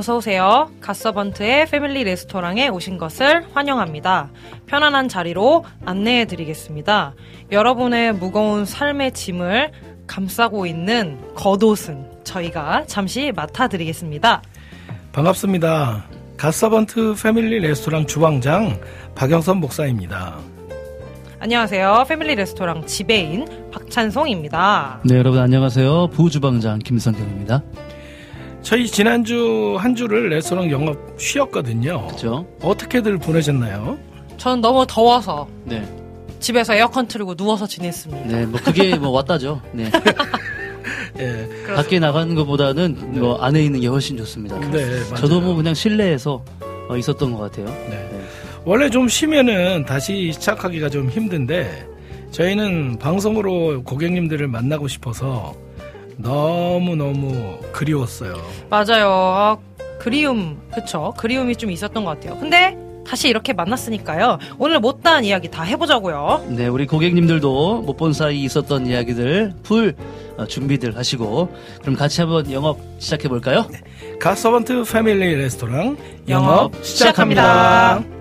어서 오세요. 갓서번트의 패밀리 레스토랑에 오신 것을 환영합니다. 편안한 자리로 안내해 드리겠습니다. 여러분의 무거운 삶의 짐을 감싸고 있는 겉옷은 저희가 잠시 맡아 드리겠습니다. 반갑습니다. 갓서번트 패밀리 레스토랑 주방장 박영선 목사입니다. 안녕하세요. 패밀리 레스토랑 지배인 박찬송입니다. 네, 여러분 안녕하세요. 부주방장 김성경입니다. 저희 지난주 한 주를 레스토랑 영업 쉬었거든요. 그죠? 어떻게들 보내셨나요? 저는 너무 더워서 네. 집에서 에어컨 틀고 누워서 지냈습니다. 네, 뭐 그게 뭐 왔다죠. 네. 예. 밖에 나가는 것보다는 뭐 안에 있는 게 훨씬 좋습니다. 네, 맞아요. 저도 뭐 그냥 실내에서 어, 있었던 것 같아요. 네. 원래 좀 쉬면은 다시 시작하기가 좀 힘든데 저희는 방송으로 고객님들을 만나고 싶어서 너무너무 그리웠어요. 맞아요. 아, 그리움, 그쵸. 그리움이 좀 있었던 것 같아요. 근데 다시 이렇게 만났으니까요. 오늘 못다한 이야기 다 해보자고요. 네, 우리 고객님들도 못 본 사이 있었던 이야기들 풀 어, 준비들 하시고 그럼 같이 한번 영업 시작해 볼까요? 갓서번트 패밀리 레스토랑 영업, 영업 시작합니다. 시작합니다.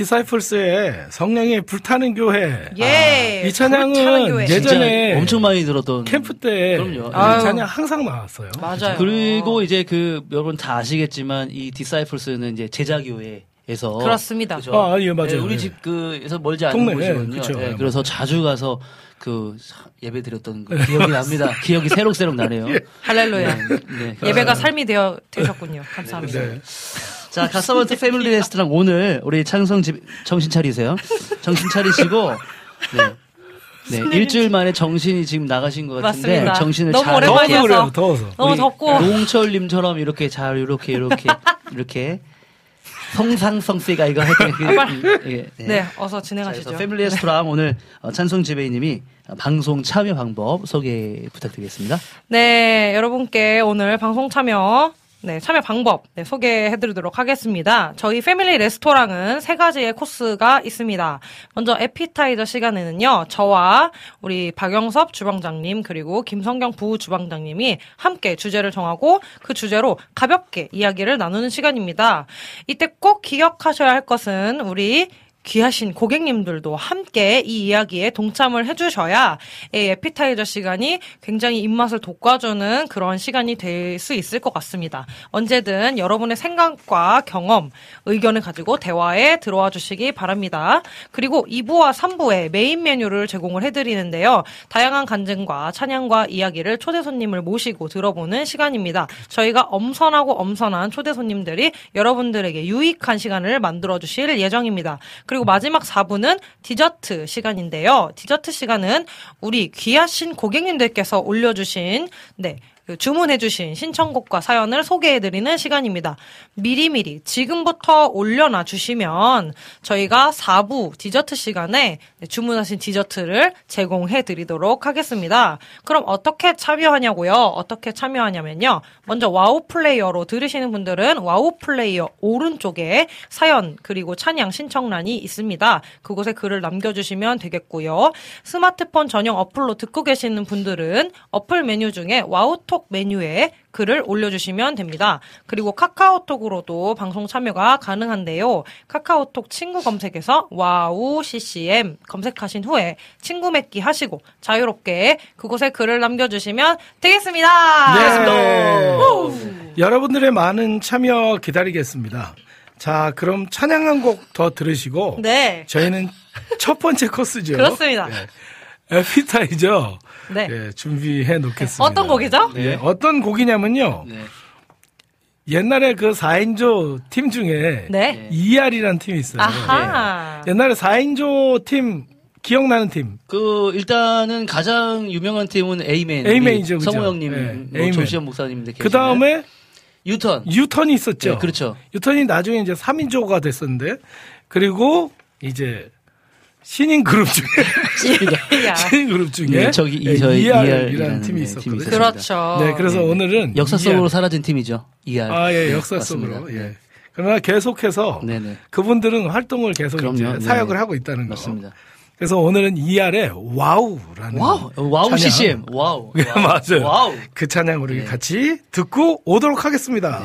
디사이플스의 성령이 불타는 교회. 예. 이 찬양은 불타는 교회. 예전- 예전에 엄청 많이 들었던 캠프 때 그럼요. 이 아유. 찬양 항상 나왔어요. 맞아요. 그리고 이제 그 여러분 다 아시겠지만 이 디사이플스는 이제 제자 교회 에서 그렇습니다. 그죠? 아, 예, 맞아요. 네, 우리 예. 집 그에서 멀지 않은 동네, 곳이거든요. 예, 그쵸. 예, 예, 그래서 자주 가서 그 예배 드렸던 그 기억이 납니다. 기억이 새록새록 나네요. 할렐루야. 네. 예배가 삶이 되어 되셨군요. 감사합니다. 네. 자, 가서번트 패밀리 레스토랑 오늘 우리 창성 집 정신 차리세요. 정신 차리시고 네. 네, 일주일 만에 정신이 지금 나가신 것 같은데 맞습니다. 정신을 너무 잘 오랜만이어서. 더워서 그래요, 더워서. 너무 덥고 노홍철님처럼 이렇게 잘 이렇게 이렇게 이렇게 성상성세가 이거 하여튼 그, 예, 예. 네, 어서 자, 진행하시죠. 패밀리 레스토랑 오늘 어, 찬송 지배인님이 어, 방송 참여 방법 소개 부탁드리겠습니다. 네, 여러분께 오늘 방송 참여 네, 참여 방법 네, 소개해 드리도록 하겠습니다. 저희 패밀리 레스토랑은 세 가지의 코스가 있습니다. 먼저 에피타이저 시간에는요, 저와 우리 박영섭 주방장님 그리고 김성경 부 주방장님이 함께 주제를 정하고 그 주제로 가볍게 이야기를 나누는 시간입니다. 이때 꼭 기억하셔야 할 것은 우리 귀하신 고객님들도 함께 이 이야기에 동참을 해주셔야 이 에피타이저 시간이 굉장히 입맛을 돋궈주는 그런 시간이 될 수 있을 것 같습니다. 언제든 여러분의 생각과 경험, 의견을 가지고 대화에 들어와 주시기 바랍니다. 그리고 2부와 3부에 메인 메뉴를 제공을 해드리는데요. 다양한 간증과 찬양과 이야기를 초대 손님을 모시고 들어보는 시간입니다. 저희가 엄선하고 엄선한 초대 손님들이 여러분들에게 유익한 시간을 만들어 주실 예정입니다. 그리고 마지막 4부는 디저트 시간인데요. 디저트 시간은 우리 귀하신 고객님들께서 올려주신, 네, 그 주문해주신 신청곡과 사연을 소개해드리는 시간입니다. 미리미리 지금부터 올려놔 주시면 저희가 4부 디저트 시간에 네, 주문하신 디저트를 제공해드리도록 하겠습니다. 그럼 어떻게 참여하냐고요? 어떻게 참여하냐면요. 먼저 와우 플레이어로 들으시는 분들은 와우 플레이어 오른쪽에 사연 그리고 찬양 신청란이 있습니다. 그곳에 글을 남겨주시면 되겠고요. 스마트폰 전용 어플로 듣고 계시는 분들은 어플 메뉴 중에 와우톡 메뉴에 글을 올려주시면 됩니다. 그리고 카카오톡으로도 방송 참여가 가능한데요. 카카오톡 친구 검색에서 와우 CCM 검색하신 후에 친구 맺기 하시고 자유롭게 그곳에 글을 남겨주시면 되겠습니다. 네. 여러분들의 많은 참여 기다리겠습니다. 자, 그럼 찬양 한 곡 더 들으시고 네. 저희는 첫 번째 코스죠. 그렇습니다. 예. 에피타이저 네. 예, 준비해 놓겠습니다. 어떤 곡이죠? 예, 어떤 곡이냐면요. 네. 옛날에 그 4인조 팀 중에 네. ER이라는 팀이 있어요. 아하. 예. 옛날에 4인조 팀 기억나는 팀. 그 일단은 가장 유명한 팀은 에이맨. 에이맨이죠, 우리 그죠? 성호 형님, 네, 뭐 에이맨. 조시현 목사님인데 그 다음에 유턴. 유턴이 있었죠. 네, 그렇죠. 유턴이 나중에 이제 3인조가 됐었는데 그리고 이제 신인 그룹 중에 야. 신인 그룹 중에 네, 저기 예, 이- 저희 ER이라는 ER 팀이 네, 있었거든요. 팀이 그렇죠. 네, 그래서 오늘은 역사 속으로 ER. 사라진 팀이죠. ER. 아, 예, 네, 역사 맞습니다. 속으로. 예. 그러나 계속해서 네네. 그분들은 활동을 계속 그럼요. 이제 네. 사역을 하고 있다는 거. 맞습니다. 그래서 오늘은 ER의 와우라는 와우, 와우 찬양. CCM. 와우. 네, 와우. 맞아요. 와우. 그 찬양 우리 네. 같이 듣고 오도록 하겠습니다.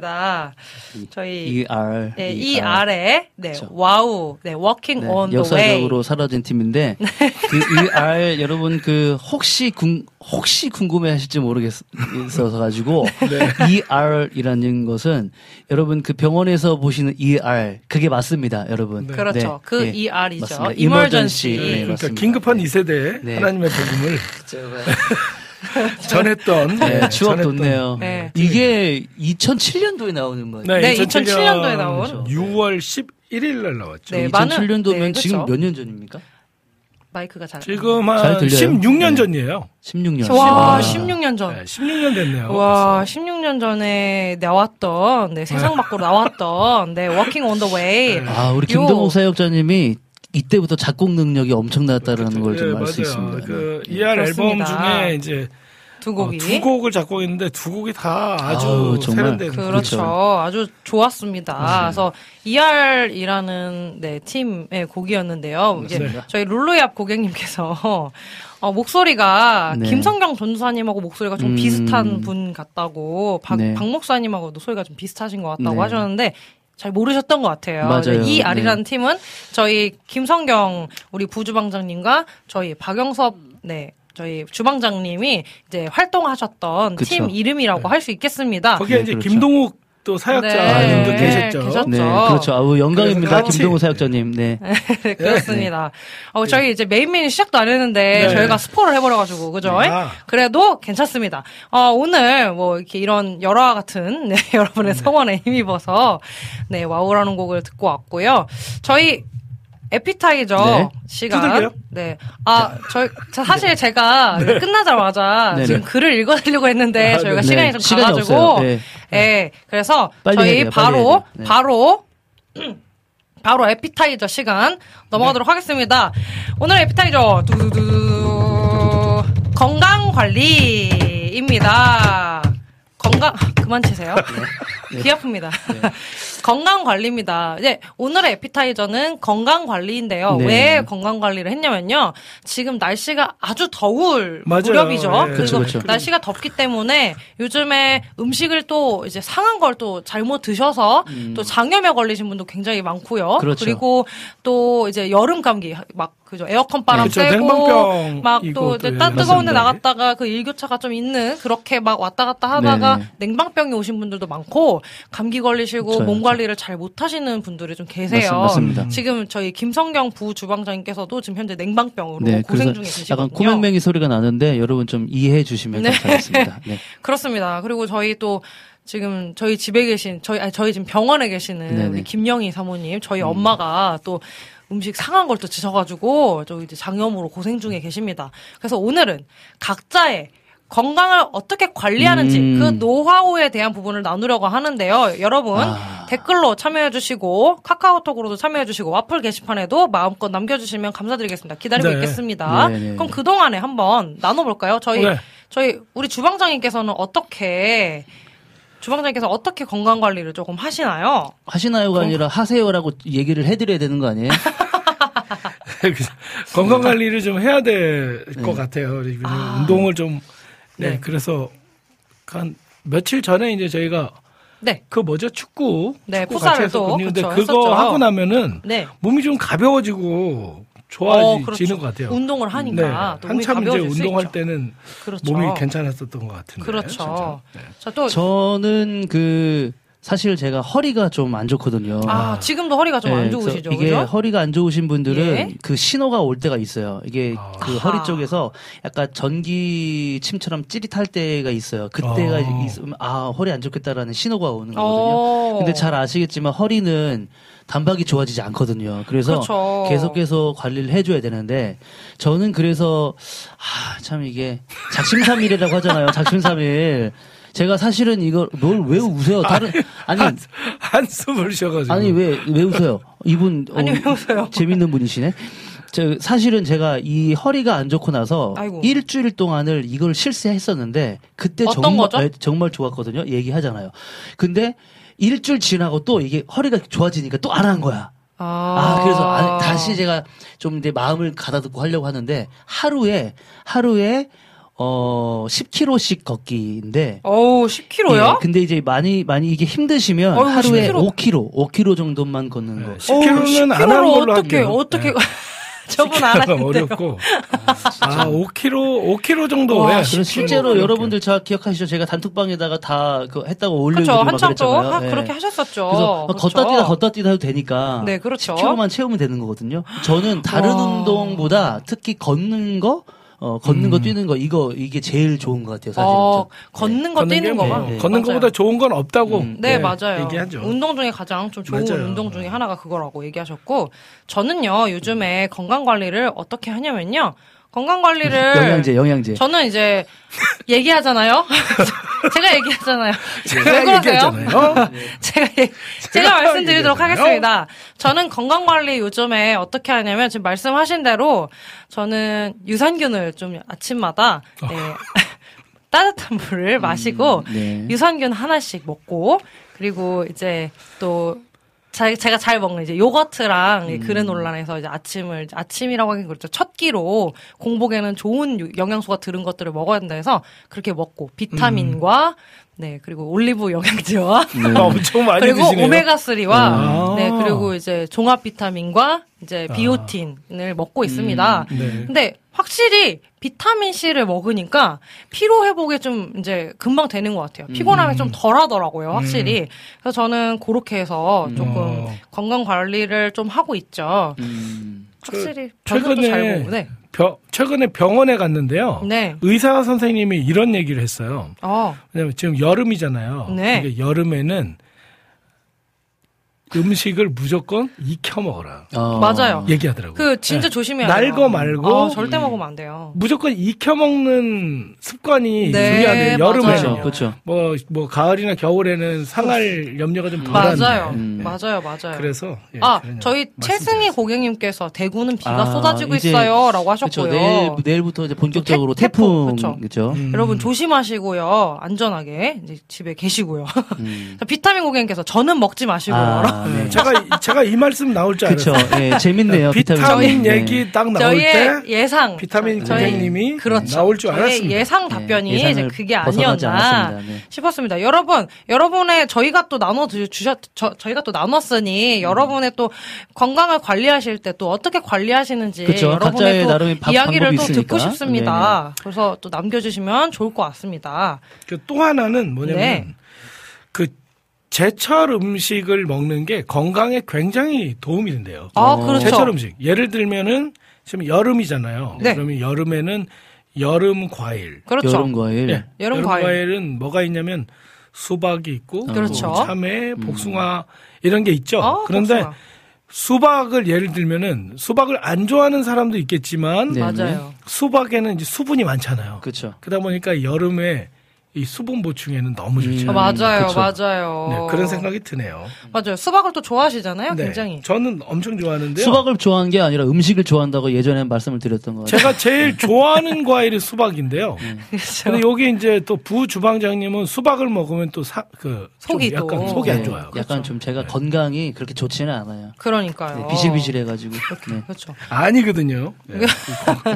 좋습니다. 저희 ER. 네, ER. 아래 네, 그쵸. wow, 네, walking 네, on the way. 역사적으로 사라진 팀인데 그 ER 여러분 그 혹시 궁 혹시 궁금해하실지 모르겠어서 가지고 네. ER이라는 것은 여러분 그 병원에서 보시는 ER 그게 맞습니다, 여러분. 그렇죠. 그 예, ER이죠. 맞습니다. Emergency. Emergency. 네, 그러니까 맞습니다. 긴급한 이 세대에 네. 하나님의 복음을 전했던 네, 네, 추억 전했던 돋네요. 네. 이게 2007년도에 나오는 뭐. 네, 네, 2007년 2007년 도에 나온 6월 11일 날 나왔죠. 네, 많은- 2007년도면 네, 지금 그쵸. 몇년 전입니까? 마이크가 잘. 지금 잘한 들려요? 16년 네. 전이에요. 16년. 와, 아. 16년 전. 네, 16년 됐네요. 와, 16년 전에 나왔던, 네, 세상 밖으로 나왔던, 네, Walking on the Way. 아, 우리 요- 김동욱 사역자님이 이때부터 작곡 능력이 엄청났다는 걸좀 네, 알 수. 있습니다. 그 네. ER 앨범 그렇습니다. 중에 이제 두 곡이. 어, 두 곡을 작곡했는데 두 곡이 다 아주 아우, 정말. 세련된 그렇죠. 그렇죠. 아주 좋았습니다. 그래서 ER이라는 네, 팀의 곡이었는데요. 이제 맞습니다. 저희 룰루얍 고객님께서 어, 목소리가 네. 김성경 전도사님하고 목소리가 좀 음. 비슷한 분 같다고 박, 네. 박 목사님하고도 소리가 좀 비슷하신 것 같다고 네. 하셨는데 잘 모르셨던 것 같아요. 맞아요. 이 R이라는 네. 팀은 저희 김성경 우리 부주방장님과 저희 박영섭 네 저희 주방장님이 이제 활동하셨던 그쵸. 팀 이름이라고 할수 있겠습니다. 거기에 네, 이제 그렇죠. 김동욱 또 사역자님도 네, 계셨죠. 계셨죠. 네, 그렇죠. 아우, 영광입니다. 김동우 사역자님. 네. 네, 그렇습니다. 어, 저희 이제 메인 메뉴 시작도 안 했는데 네. 저희가 스포를 해버려 가지고 그죠? 아. 그래도 괜찮습니다. 어, 오늘 뭐 이렇게 이런 열화와 같은 네, 여러분의 성원에 힘입어서 네 와우라는 곡을 듣고 왔고요. 저희 에피타이저 네. 시간. 두들겨요? 네. 아, 저희, 자, 사실 제가 끝나자마자 네네. 지금 글을 읽어드리려고 했는데 아, 저희가 네. 시간이 좀 시간이 가가지고. 네. 예. 그래서 빨리 저희 돼요, 바로. 네. 바로, 바로 에피타이저 시간 넘어가도록 하겠습니다. 오늘 에피타이저, 두두두두, 건강 관리입니다. 건강, 그만 치세요. 귀 아픕니다. 건강 관리입니다. 이제 오늘의 에피타이저는 건강 관리인데요. 네. 왜 건강 관리를 했냐면요. 지금 날씨가 아주 더울 맞아요. 무렵이죠. 예. 그리고 그쵸, 그쵸. 날씨가 덥기 때문에 요즘에 음식을 또 이제 상한 걸 또 잘못 드셔서 또 장염에 걸리신 분도 굉장히 많고요. 음. 그렇죠. 리고 또 이제 여름 감기 막 그죠 에어컨 바람 그쵸, sve고 냉방병 막또 이것도 이제 예, 따 뜨거운 데. 나갔다가 그 일교차가 좀 있는 그렇게 막 왔다 갔다 하다가 네네. 냉방병이 오신 분들도 많고 감기 걸리시고 그쵸, 몸 그쵸. 관리를 잘 못하시는 분들이 좀 계세요. 맞습- 맞습니다. 지금 저희 김성경 부 주방장님께서도 지금 현재 냉방병으로 네, 고생 중에 계시거든요. 약간 코맹맹이 소리가 나는데 여러분 좀 이해해 주시면 네. 감사하겠습니다. 네. 그렇습니다. 그리고 저희 또 지금 저희 집에 계신 저희 아니 저희 지금 병원에 계시는. 음. 우리 김영희 사모님 저희 엄마가 또 음식 상한 걸 또 드셔가지고 저 이제 장염으로 고생 중에 계십니다. 그래서 오늘은 각자의 건강을 어떻게 관리하는지 음. 그 노하우에 대한 부분을 나누려고 하는데요. 여러분 아. 댓글로 참여해주시고 카카오톡으로도 참여해주시고 와플 게시판에도 마음껏 남겨주시면 감사드리겠습니다. 기다리고 네. 있겠습니다. 네, 네. 그럼 그 동안에 한번 나눠볼까요? 저희 네. 저희 우리 주방장님께서는 어떻게 주방장님께서 어떻게 건강 관리를 조금 하시나요? 하시나요가 아니라 하세요라고 얘기를 해드려야 되는 거 아니에요? 건강 관리를 좀 해야 될것 네. 같아요. 아. 운동을 좀 네, 네. 그래서 한 며칠 전에 이제 저희가 네, 그 뭐죠 축구 네, 축구 같이 또, 했었거든요. 근데 그거 했었죠. 하고 나면은 네. 몸이 좀 가벼워지고 좋아지는 것 같아요. 운동을 하니까 또 몸이 네. 한참 이제 운동할. 때는 그렇죠. 몸이 괜찮았었던 것 같은데. 그렇죠. 네. 자, 또 저는 그 사실 제가 허리가 좀 안 좋거든요. 아, 지금도 허리가 좀안 네, 좋으시죠, 이게 그죠? 허리가 안 좋으신 분들은 예. 그 신호가 올 때가 있어요. 이게 아. 그. 허리 쪽에서 약간 전기 침처럼 찌릿할 때가 있어요. 그때가 어. 있으면 아 허리 안 좋겠다라는 신호가 오는 거거든요. 어. 근데 잘 아시겠지만 허리는 단박이 좋아지지 않거든요. 그래서 그렇죠. 계속해서 관리를 해줘야 되는데 저는 그래서 아 참 이게 작심삼일이라고 하잖아요. 작심삼일. 제가 사실은 이걸 뭘 왜 우세요? 다른 아니 한, 한숨을 쉬어가지고. 아니 왜 왜 웃어요? 이분 어, 아니, 왜 웃어요? 재밌는 분이시네. 저 사실은 제가 이 허리가 안 좋고 나서 아이고. 일주일 동안을 이걸 실시했었는데 그때 정말 거죠? 네, 정말 좋았거든요. 얘기하잖아요. 근데 일주일 지나고 또 이게 허리가 좋아지니까 또 안 한 거야. 아, 아, 그래서 아, 다시 제가 좀 이제 마음을 가다듬고 하려고 하는데 하루에 하루에 어 10km씩 걷기인데 어우, 10kg요? 예, 근데 이제 많이 많이 이게 힘드시면 어이구, 하루에 10kg. 5km, 5km 정도만 걷는 거. 10kg는 안 하는 걸로 어떻게. 어떻게, 네. 저분 안 10kg 가 하는데요. 어렵고. 아, 5kg, 5kg 정도. 와, 예. 그래서 실제로 여러분들 잘 기억하시죠? 제가 단톡방에다가 다 그 했다고 올리고 그렇죠. 막 한참 또. 하- 예. 그렇게 하셨었죠. 그래서 그렇죠. 걷다 뛰다 걷다 뛰다 해도 되니까 네, 그렇죠. 10km만 채우면 되는 거거든요. 저는 다른 와. 운동보다 특히 걷는 거, 어, 걷는 거 뛰는 거 이거 이게 제일 좋은 것 같아요. 사실은. 어, 저- 걷는 거 걷는 뛰는 게 뭐, 거만. 네. 걷는 맞아요. 것보다 좋은 건 없다고. 음. 네, 예, 맞아요. 얘기하죠. 운동 중에 가장 좀 좋은 맞아요. 운동 중에 하나가 그거라고 얘기하셨고, 저는요, 요즘에 건강 관리를 어떻게 하냐면요, 건강 관리를. 영양제, 영양제. 저는 이제, 얘기하잖아요? 제가 얘기하잖아요. 제가 왜 그러세요? 얘기했잖아요. 제가, 얘- 제가 말씀드리도록 얘기하잖아요. 하겠습니다. 저는 건강 관리 요즘에 어떻게 하냐면, 지금 말씀하신 대로, 저는 유산균을 좀 아침마다, 네, 따뜻한 물을 마시고, 네. 유산균 하나씩 먹고 그리고 이제 또 자- 제가 잘 먹는 이제 요거트랑 이 그래놀라에서 이제 아침을 이제 아침이라고 하긴 그렇죠. 첫 끼로 공복에는 좋은 유- 영양소가 들은 것들을 먹어야 된다 해서 그렇게 먹고 비타민과 네 그리고 올리브 영양제와 네. 엄청 많이 그리고 드시네요. 오메가 3와 아. 네 그리고 이제 종합 비타민과 이제 비오틴을 먹고 있습니다. 네. 근데 확실히 비타민 C를 먹으니까 피로 회복이 좀 이제 금방 되는 것 같아요. 피곤함이 좀 덜하더라고요, 확실히. 그래서 저는 그렇게 해서 조금 어. 건강 관리를 좀 하고 있죠. 음. 확실히 최근에 잘 보고, 네. 벼- 최근에 병원에 갔는데요. 네. 의사 선생님이 이런 얘기를 했어요. 어, 왜냐면 지금 여름이잖아요. 네. 여름에는 음식을 무조건 익혀 먹어라. 어. 맞아요. 얘기하더라고요. 그 진짜 네. 조심해야 날 돼요. 거 말고 어, 절대 먹으면 안 돼요. 무조건 익혀 먹는 습관이 네, 중요하대요. 여름에는 맞아요. 그렇죠. 뭐, 뭐, 가을이나 겨울에는 상할 염려가 좀 덜한데. 맞아요. 음. 맞아요. 맞아요. 그래서 예, 아, 저희 최승희. 고객님께서 대구는 비가 아, 쏟아지고 있어요라고. 하셨고요. 내일 내일 부터 이제 본격적으로 태- 그쵸. 그렇죠. 음. 여러분 조심하시고요. 안전하게 이제 집에 계시고요. 음. 자, 비타민 고객님께서 저는 먹지 마시고요. 아, 네. 제가, 제가 이 말씀 나올 줄. 알았어요. 예, 재밌네요. 비타민 네. 얘기 딱 나올 저희의 때 예상 비타민 고객님이 그렇죠. 나올 줄 알았습니다. 예상 답변이 네, 이제 예상을 그게 아니었나. 네. 싶었습니다. 여러분, 여러분의 저희가 또 나눠 주- 주셨 저, 저희가 또 나눴으니 음. 여러분의 또 건강을 관리하실 때 또 어떻게 관리하시는지 그쵸. 여러분의 각자의 또 이야기를 또. 듣고 싶습니다. 그래서 또 남겨주시면 좋을 것 같습니다. 그 또 하나는 뭐냐면 네. 그 제철 음식을 먹는 게 건강에 굉장히 도움이 된대요. 아, 어. 그렇죠. 제철 음식. 예를 들면은 지금 여름이잖아요. 네. 그러면 여름에는 여름 과일. 그렇죠. 여름 과일. 예, 여름 여름, 과일. 과일은 뭐가 있냐면 수박이 있고 그렇죠. 또 참외, 복숭아 이런 게 있죠. 어, 그런데 복숭아. 수박을 예를 들면은 수박을 안 좋아하는 사람도 있겠지만 네. 맞아요. 수박에는 이제 수분이 많잖아요. 그렇죠. 그러다 보니까 여름에 이 수분 보충에는 너무 좋죠. 음. 아, 맞아요, 그쵸. 맞아요. 네, 그런 생각이 드네요. 맞아요. 수박을 또 좋아하시잖아요, 네, 굉장히. 저는 엄청 좋아하는데요. 수박을 좋아하는 게 아니라 음식을 좋아한다고 예전에 말씀을 드렸던 거 같아요. 제가 제일 좋아하는 과일이 수박인데요. 그렇죠. 근데 여기 이제 또 부 주방장님은 수박을 먹으면 또 사, 그, 좀 속이 약간 또. 속이 안 네, 좋아요. 약간 좀 제가 건강이 그렇게 좋지는 않아요. 그러니까요. 네, 비실비실해가지고. 네. 그렇죠. 아니거든요. 네.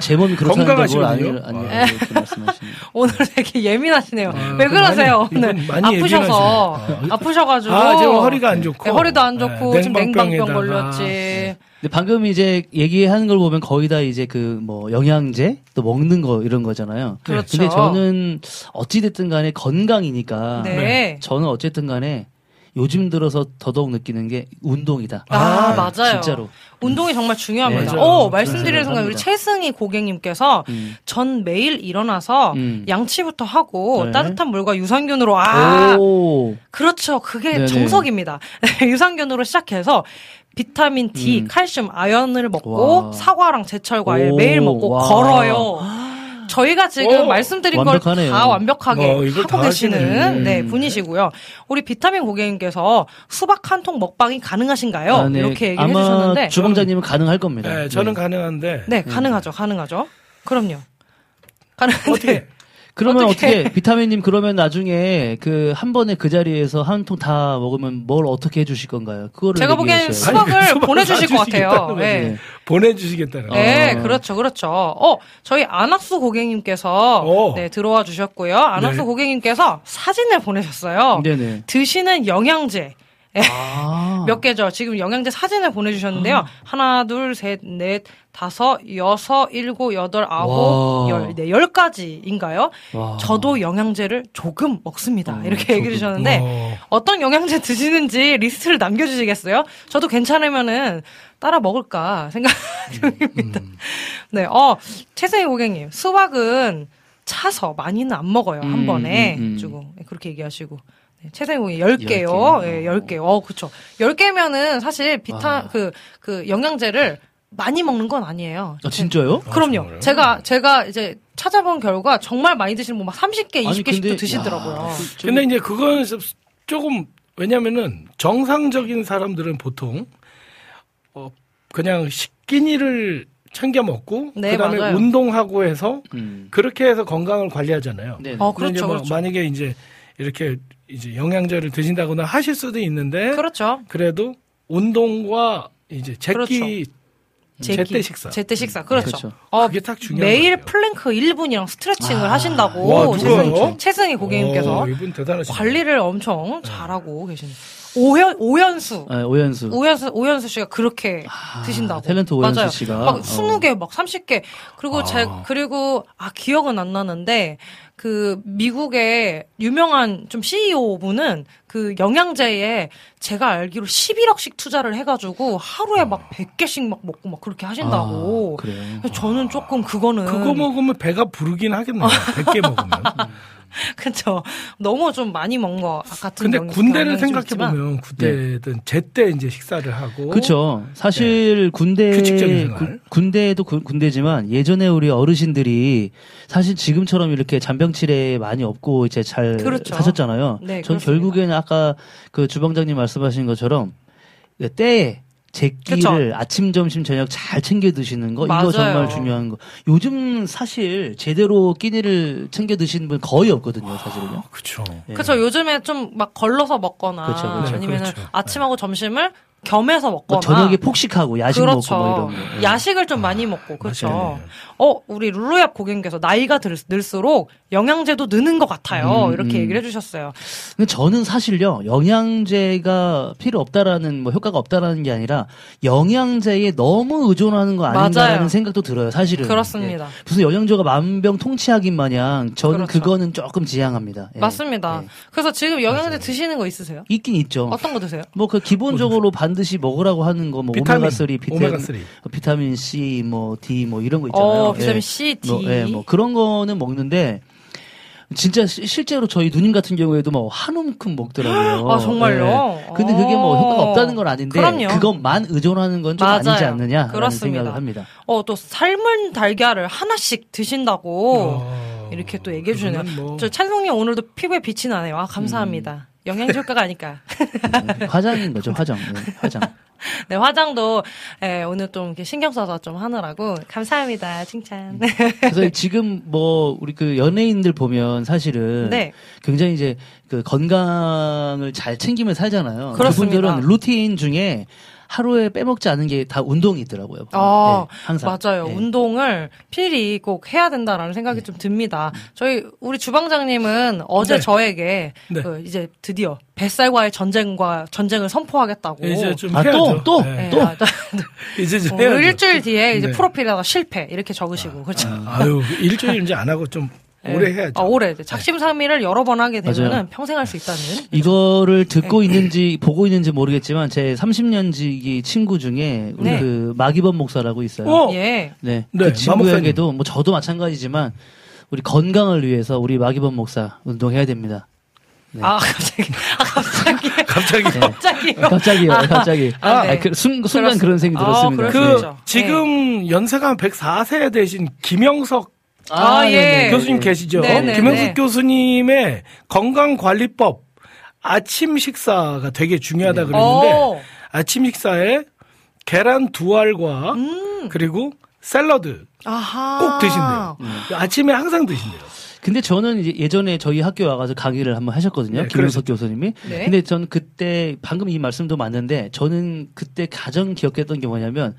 제 몸이 그렇다는데 뭘 건강하시거든요. 아니, 아니, 아. 말씀하시는. 오늘 되게 예민하시네요. 아, 왜그 그러세요? 많이- 오늘 많이 아프셔서 예민하시네. 아프셔가지고 아, 지금 허리가 안 좋고. 네, 허리도 안 좋고 네, 지금 냉방병. 걸렸지. 네. 근데 방금 이제 얘기하는 걸 보면 거의 다 이제 그 뭐 영양제 또 먹는 거 이런 거잖아요. 그렇죠. 근데 저는 어찌 됐든 간에 건강이니까 네. 저는 어쨌든 간에 요즘 들어서 더더욱 느끼는 게 운동이다. 아, 아, 맞아요. 진짜로. 운동이 정말 중요합니다. 네, 오, 맞아요. 말씀드리는 순간 우리 최승희 고객님께서 음. 전 매일 일어나서 음. 양치부터 하고 네. 따뜻한 물과 유산균으로 아 오. 그렇죠. 그게 네네. 정석입니다. 유산균으로 시작해서 비타민 D, 음. 칼슘, 아연을 먹고 와. 사과랑 제철 과일 오, 매일 먹고 와. 걸어요. 저희가 지금 오, 말씀드린. 걸 다 완벽하게 어, 하고 다 계시는. 네, 음. 분이시고요. 우리 비타민 고객님께서 수박 한 통 먹방이 가능하신가요? 아, 네. 이렇게 얘기를 아마 해주셨는데 주방장님은 가능할 겁니다. 네, 저는 네. 가능한데. 네, 가능하죠, 가능하죠. 그럼요. 가능한데 어떻게? 그러면 어떻게- 어떻게, 비타민님 그러면 나중에 그 한 번에 그 자리에서 한 통 다 먹으면 뭘 어떻게 해주실 건가요? 그거를 제가 얘기해주셔야죠. 수박을 아니, 보내주실 것 같아요. 네. 네. 보내주시겠다는. 네, 아. 그렇죠, 그렇죠. 어, 저희 안학수 고객님께서 오. 네 들어와 주셨고요. 안학수 네. 고객님께서 사진을 보내셨어요. 네네. 드시는 영양제 아. 몇 개죠? 지금 영양제 사진을 보내주셨는데요. 하나, 둘, 셋, 넷, 다섯, 여섯, 일곱, 여덟, 아홉, 와. 열, 네, 열 가지인가요? 와. 저도 영양제를 조금 먹습니다. 어, 이렇게 얘기해 주셨는데 어. 어떤 영양제 드시는지 리스트를 남겨주시겠어요? 저도 괜찮으면은 따라 먹을까 생각 중입니다. 음. 네, 어, 최승희 고객님, 수박은 차서 많이는 안 먹어요. 한 음, 번에. 음, 음. 주고. 네, 그렇게 얘기하시고. 네, 최승희 고객님, 10개요. 열 개. 예, 10개. 어, 그쵸. 10개면은 사실 비타, 와. 그, 그 영양제를 많이 먹는 건 아니에요. 아, 진짜요? 그럼요. 정말요? 제가, 제가 이제 찾아본 결과 정말 많이 드시는 분막 30개, 20개씩도 근데- 드시더라고요. 야, 그- 근데 이제 그건 조금 왜냐면은 정상적인 사람들은 보통 어 그냥 끼니를 챙겨 먹고 네, 그다음에 맞아요. 운동하고 해서 음. 그렇게 해서 건강을 관리하잖아요. 네. 어, 근데 이제 그렇죠, 뭐 그렇죠. 만약에 이제 이렇게 이제 영양제를 드신다거나 하실 수도 있는데 그렇죠. 그래도 운동과 이제 제끼 그렇죠. 제때 식사 제때 식사. 그렇죠. 그렇죠. 어, 그게 딱 중요한 매일. 플랭크 1분이랑 스트레칭을 아. 하신다고 와, 누가요? 최승희, 최승희 고객님께서 어, 이분 대단하시네. 관리를 엄청 잘하고 계시는 오현 오현수 아, 오연수. 오현수 오현수 씨가 그렇게 아, 드신다고 탤런트 오연수 맞아요. 씨가. 막 어. 20개 막 30개 그리고 아. 제 그리고 아 기억은 안 나는데 그 미국의 유명한 좀 CEO 분은 그 영양제에 제가 알기로 11억씩 투자를 해가지고 하루에 막 100개씩 막 먹고 막 그렇게 하신다고. 아, 그래요. 저는 조금 그거는 그거 먹으면 배가 부르긴 하겠네요. 100개 먹으면. 그쵸. 너무 좀 많이 먹은 것 같은 근데 군대를 생각해 보면 군대든 제때 이제 식사를 하고 그렇죠. 사실 군대 네. 규칙적인 생활. 군- 군대도 군- 군대지만 예전에 우리 어르신들이 사실 지금처럼 이렇게 잔병치레 많이 없고 이제 잘 그렇죠. 사셨잖아요. 네, 전 그렇습니다. 결국에는 아까 그 주방장님 말씀하신 것처럼 그 때에 제 끼를 아침, 점심, 저녁 잘 챙겨 드시는 거 맞아요. 이거 정말 중요한 거. 요즘 사실 제대로 끼니를 챙겨 드시는 분 거의 없거든요, 사실은요. 그렇죠. 예. 그쵸. 요즘에 좀 막 걸러서 먹거나 그쵸, 그쵸. 아니면 네, 은 그렇죠. 아침하고 점심을 겸해서 먹거나 뭐 저녁에 폭식하고 야식 그렇죠. 먹고 뭐 이런 거. 예. 야식을 좀 많이 먹고 그렇죠. 맞아요. 어 우리 룰루얍 고객님께서 나이가 들, 늘수록 영양제도 느는 것 같아요. 음, 이렇게 음. 얘기를 해주셨어요. 근데 저는 사실요 영양제가 필요 없다라는 뭐 효과가 없다라는 게 아니라 영양제에 너무 의존하는 거 아닌가라는 맞아요. 생각도 들어요 사실은 그렇습니다. 예. 무슨 영양제가 만병 통치하긴 마냥 저는 그렇죠. 그거는 조금 지향합니다 예. 맞습니다. 예. 그래서 지금 영양제 드시는 거 있으세요? 있긴 있죠 어떤 거 드세요? 뭐 그 기본적으로 반 드시 먹으라고 하는 거뭐 비타민, 오메가 3 비타민 오메가 3. 비타민 C 뭐 D 뭐 이런 거 있잖아요 어 비타민 예. C, D. 뭐, 예, 뭐 그런 거는 먹는데 진짜 시- 실제로 저희 누님 같은 경우에도 뭐한 움큼 먹더라고요. 아, 정말요? 예. 근데 그게 뭐 효과가 없다는 건 아닌데 그럼요. 그것만 의존하는 건 좀. 아니지 않느냐라는 그렇습니다. 생각을 합니다. 어, 또 삶은 달걀을 하나씩 드신다고 어, 이렇게 또 얘기해 주네요. 뭐- 저 찬송님 오늘도 피부에 빛이 나네요. 아, 감사합니다. 영양제 효과가 아닐까. 음, 화장인 거죠, 화장. 네, 화장. 네, 화장도 예, 오늘 좀 이렇게 신경 써서 좀 하느라고 감사합니다. 칭찬. 그래서 지금 뭐 우리 그 연예인들 보면 사실은 네. 굉장히 이제 그 건강을 잘 챙기며 살잖아요. 그렇습니다. 그분들은 루틴 중에 하루에 빼먹지 않은 게 다 운동이 있더라고요. 아, 네, 항상. 맞아요. 네. 운동을 필히 꼭 해야 된다라는 생각이 좀 듭니다. 저희 우리 주방장님은 어제 네. 저에게 네. 그 이제 드디어 뱃살과의 전쟁과 전쟁을 선포하겠다고. 이제 좀 아, 해야죠. 또, 또? 네. 네, 또? 아, 이제 좀 어. 일주일 뒤에 이제 네. 프로필에다가 실패 이렇게 적으시고 그렇죠. 아 유 일주일 이제 안 하고 좀 네. 오래 해야죠. 아, 오래. 작심삼일을 여러 번 하게 맞아요. 평생 할 수 있다는. 이거를 듣고 네. 있는지 보고 있는지 모르겠지만 제 30년 지기 친구 중에 우리 네. 그 마기범 목사라고 있어요. 어? 예. 네. 네, 그 친구에게도 뭐 저도 마찬가지지만 우리 건강을 위해서 우리 마기범 목사 운동해야 됩니다. 네. 아 갑자기. 아 갑자기. 갑자기 네. 갑자기. 갑자기요, 갑자기. 아, 네. 아, 그 순, 순간 그렇습- 그런 생각이 아, 들었습니다. 그수 있죠. 지금 연세가 104세 되신 김영석 아, 예. 네네. 교수님 계시죠? 네, 네, 김영석 네. 교수님의 건강관리법 아침 식사가 되게 중요하다 그랬는데 어. 아침 식사에 계란 두 알과 음. 그리고 샐러드 아하. 꼭 드신대요. 아침에 항상 드신대요. 근데 저는 이제 예전에 저희 학교 와가서 강의를 한번 하셨거든요. 네, 김영석 교수님이. 네. 근데 전 그때 방금 이 말씀도 맞는데 저는 그때 가장 기억했던 게 뭐냐면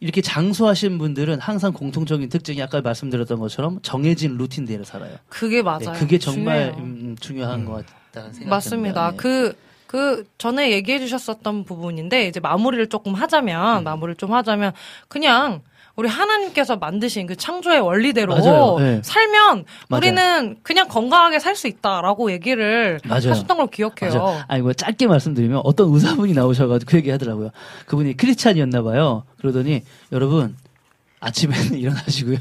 이렇게 장수하신 분들은 항상 공통적인 특징이 아까 말씀드렸던 것처럼 정해진 루틴대로 살아요. 그게 맞아요. 네, 그게 정말 중요해요. 음, 중요한 것 같다는 생각이 맞습니다. 듭니다. 네. 그, 그, 전에 얘기해 주셨었던 부분인데, 이제 마무리를 조금 음. 하자면, 마무리를 좀 하자면, 그냥, 우리 하나님께서 만드신 그 창조의 원리대로 맞아요. 네. 살면 맞아요. 우리는 그냥 건강하게 살 수 있다라고 얘기를 맞아요. 하셨던 걸 기억해요. 맞아. 아니 뭐 짧게 말씀드리면 어떤 의사분이 나오셔가지고 그 얘기 하더라고요. 그분이 크리스찬이었나 봐요. 그러더니 여러분 아침에는 일어나시고요.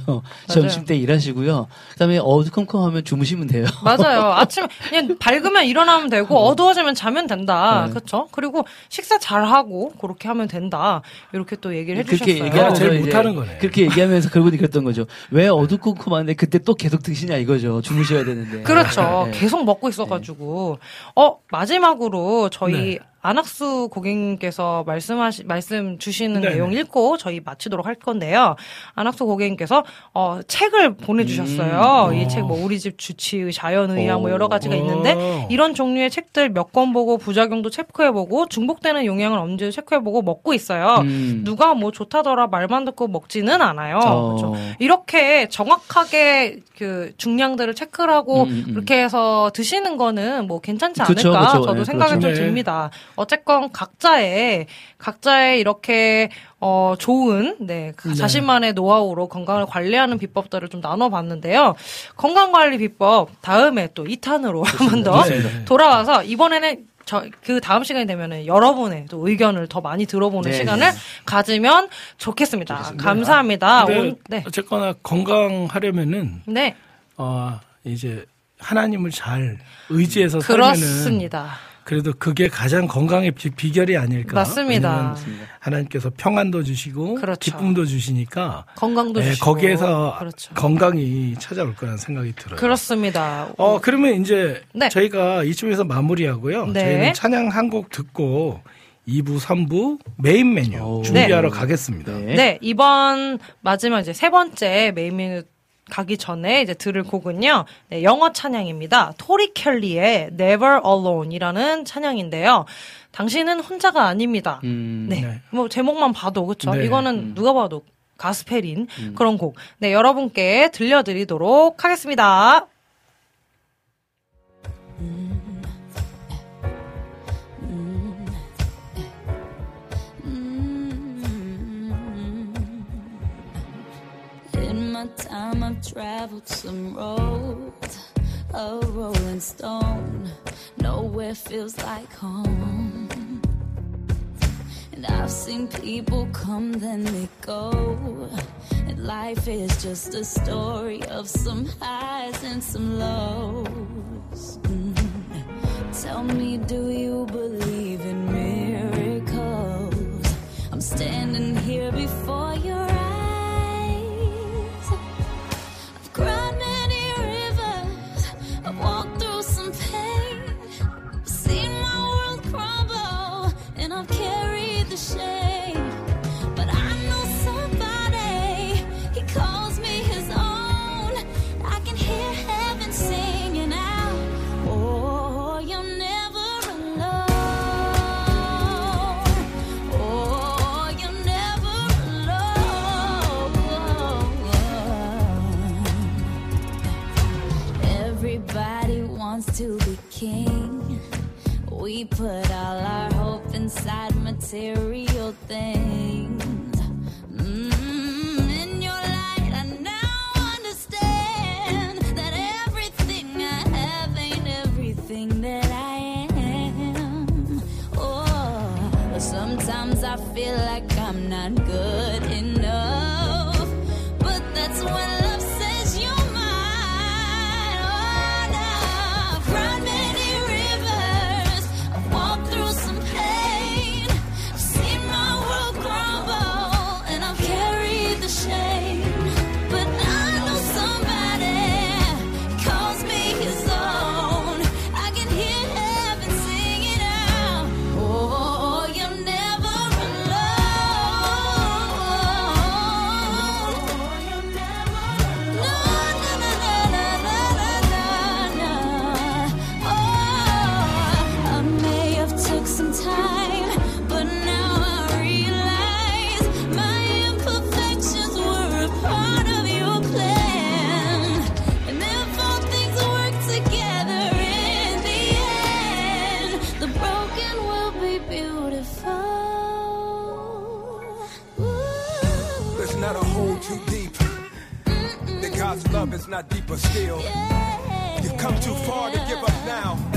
점심 때 일하시고요. 그다음에 어두컴컴하면 주무시면 돼요. 맞아요. 아침에 그냥 밝으면 일어나면 되고 어두워지면 자면 된다. 네. 그렇죠? 그리고 식사 잘 하고 그렇게 하면 된다. 이렇게 또 얘기를 그렇게 해주셨어요. 얘기하면서 제일 못하는 거네. 그렇게 얘기하면서 그분이 그랬던 거죠. 왜 어두컴컴한데 그때 또 계속 드시냐 이거죠. 주무셔야 되는데. 그렇죠. 네. 계속 먹고 있어가지고. 어, 마지막으로 저희 네. 안학수 고객님께서 말씀하시, 말씀 주시는 네네. 내용 읽고 저희 마치도록 할 건데요. 안학수 고객님께서, 어, 책을 보내주셨어요. 음. 이 어. 책 뭐, 우리 집 주치의, 자연의학 뭐 오. 여러 가지가 있는데, 어. 이런 종류의 책들 몇 권 보고 부작용도 체크해보고, 중복되는 용량을 언제 체크해보고 먹고 있어요. 음. 누가 뭐 좋다더라 말만 듣고 먹지는 않아요. 어. 그렇죠. 이렇게 정확하게 그 중량들을 체크를 하고 음, 음. 그렇게 해서 드시는 거는 뭐 괜찮지 그쵸, 않을까 그쵸. 저도 예, 생각이 그렇죠. 좀 네. 듭니다. 어쨌건 각자의 각자의 이렇게 어 좋은 네, 그 자신만의 노하우로 건강을 관리하는 비법들을 좀 나눠봤는데요. 건강 관리 비법 다음에 또 2탄으로 한 번더 네. 돌아와서 이번에는 저그 다음 시간이 되면은 여러분의 또 의견을 더 많이 들어보는 네, 시간을 가지면 좋겠습니다. 감사합니다. 근데 온- 네. 어쨌거나 건강하려면은 네. 어, 이제 하나님을 잘 의지해서 살면은 그렇습니다. 그래도 그게 가장 건강의 비, 비결이 아닐까. 맞습니다. 하나님께서 평안도 주시고 그렇죠. 기쁨도 주시니까 건강도 예, 주시고 거기에서 그렇죠. 건강이 찾아올 거라는 생각이 들어요. 그렇습니다. 어 그러면 이제 네. 저희가 이쯤에서 마무리하고요. 네. 저희는 찬양 한 곡 듣고 2부, 3부 메인 메뉴 오. 준비하러 네. 가겠습니다. 네. 네, 이번 마지막 이제 세 번째 메인 메뉴 가기 전에 이제 들을 곡은요. 네, 영어 찬양입니다. Tori Kelly의 Never Alone이라는 찬양인데요. 당신은 혼자가 아닙니다. 음, 네. 네. 뭐 제목만 봐도 그렇죠. 네. 이거는 누가 봐도 가스펠인 그런 곡. 네, 여러분께 들려드리도록 하겠습니다. In my time, I've traveled some roads, a rolling stone. Nowhere feels like home. And I've seen people come, then they go. And life is just a story of some highs and some lows. Mm. Tell me, do you believe in miracles? I'm standing here before your eyes. To be king. We put all our hope inside material things. Love is not deeper still. You've come too far to give up now.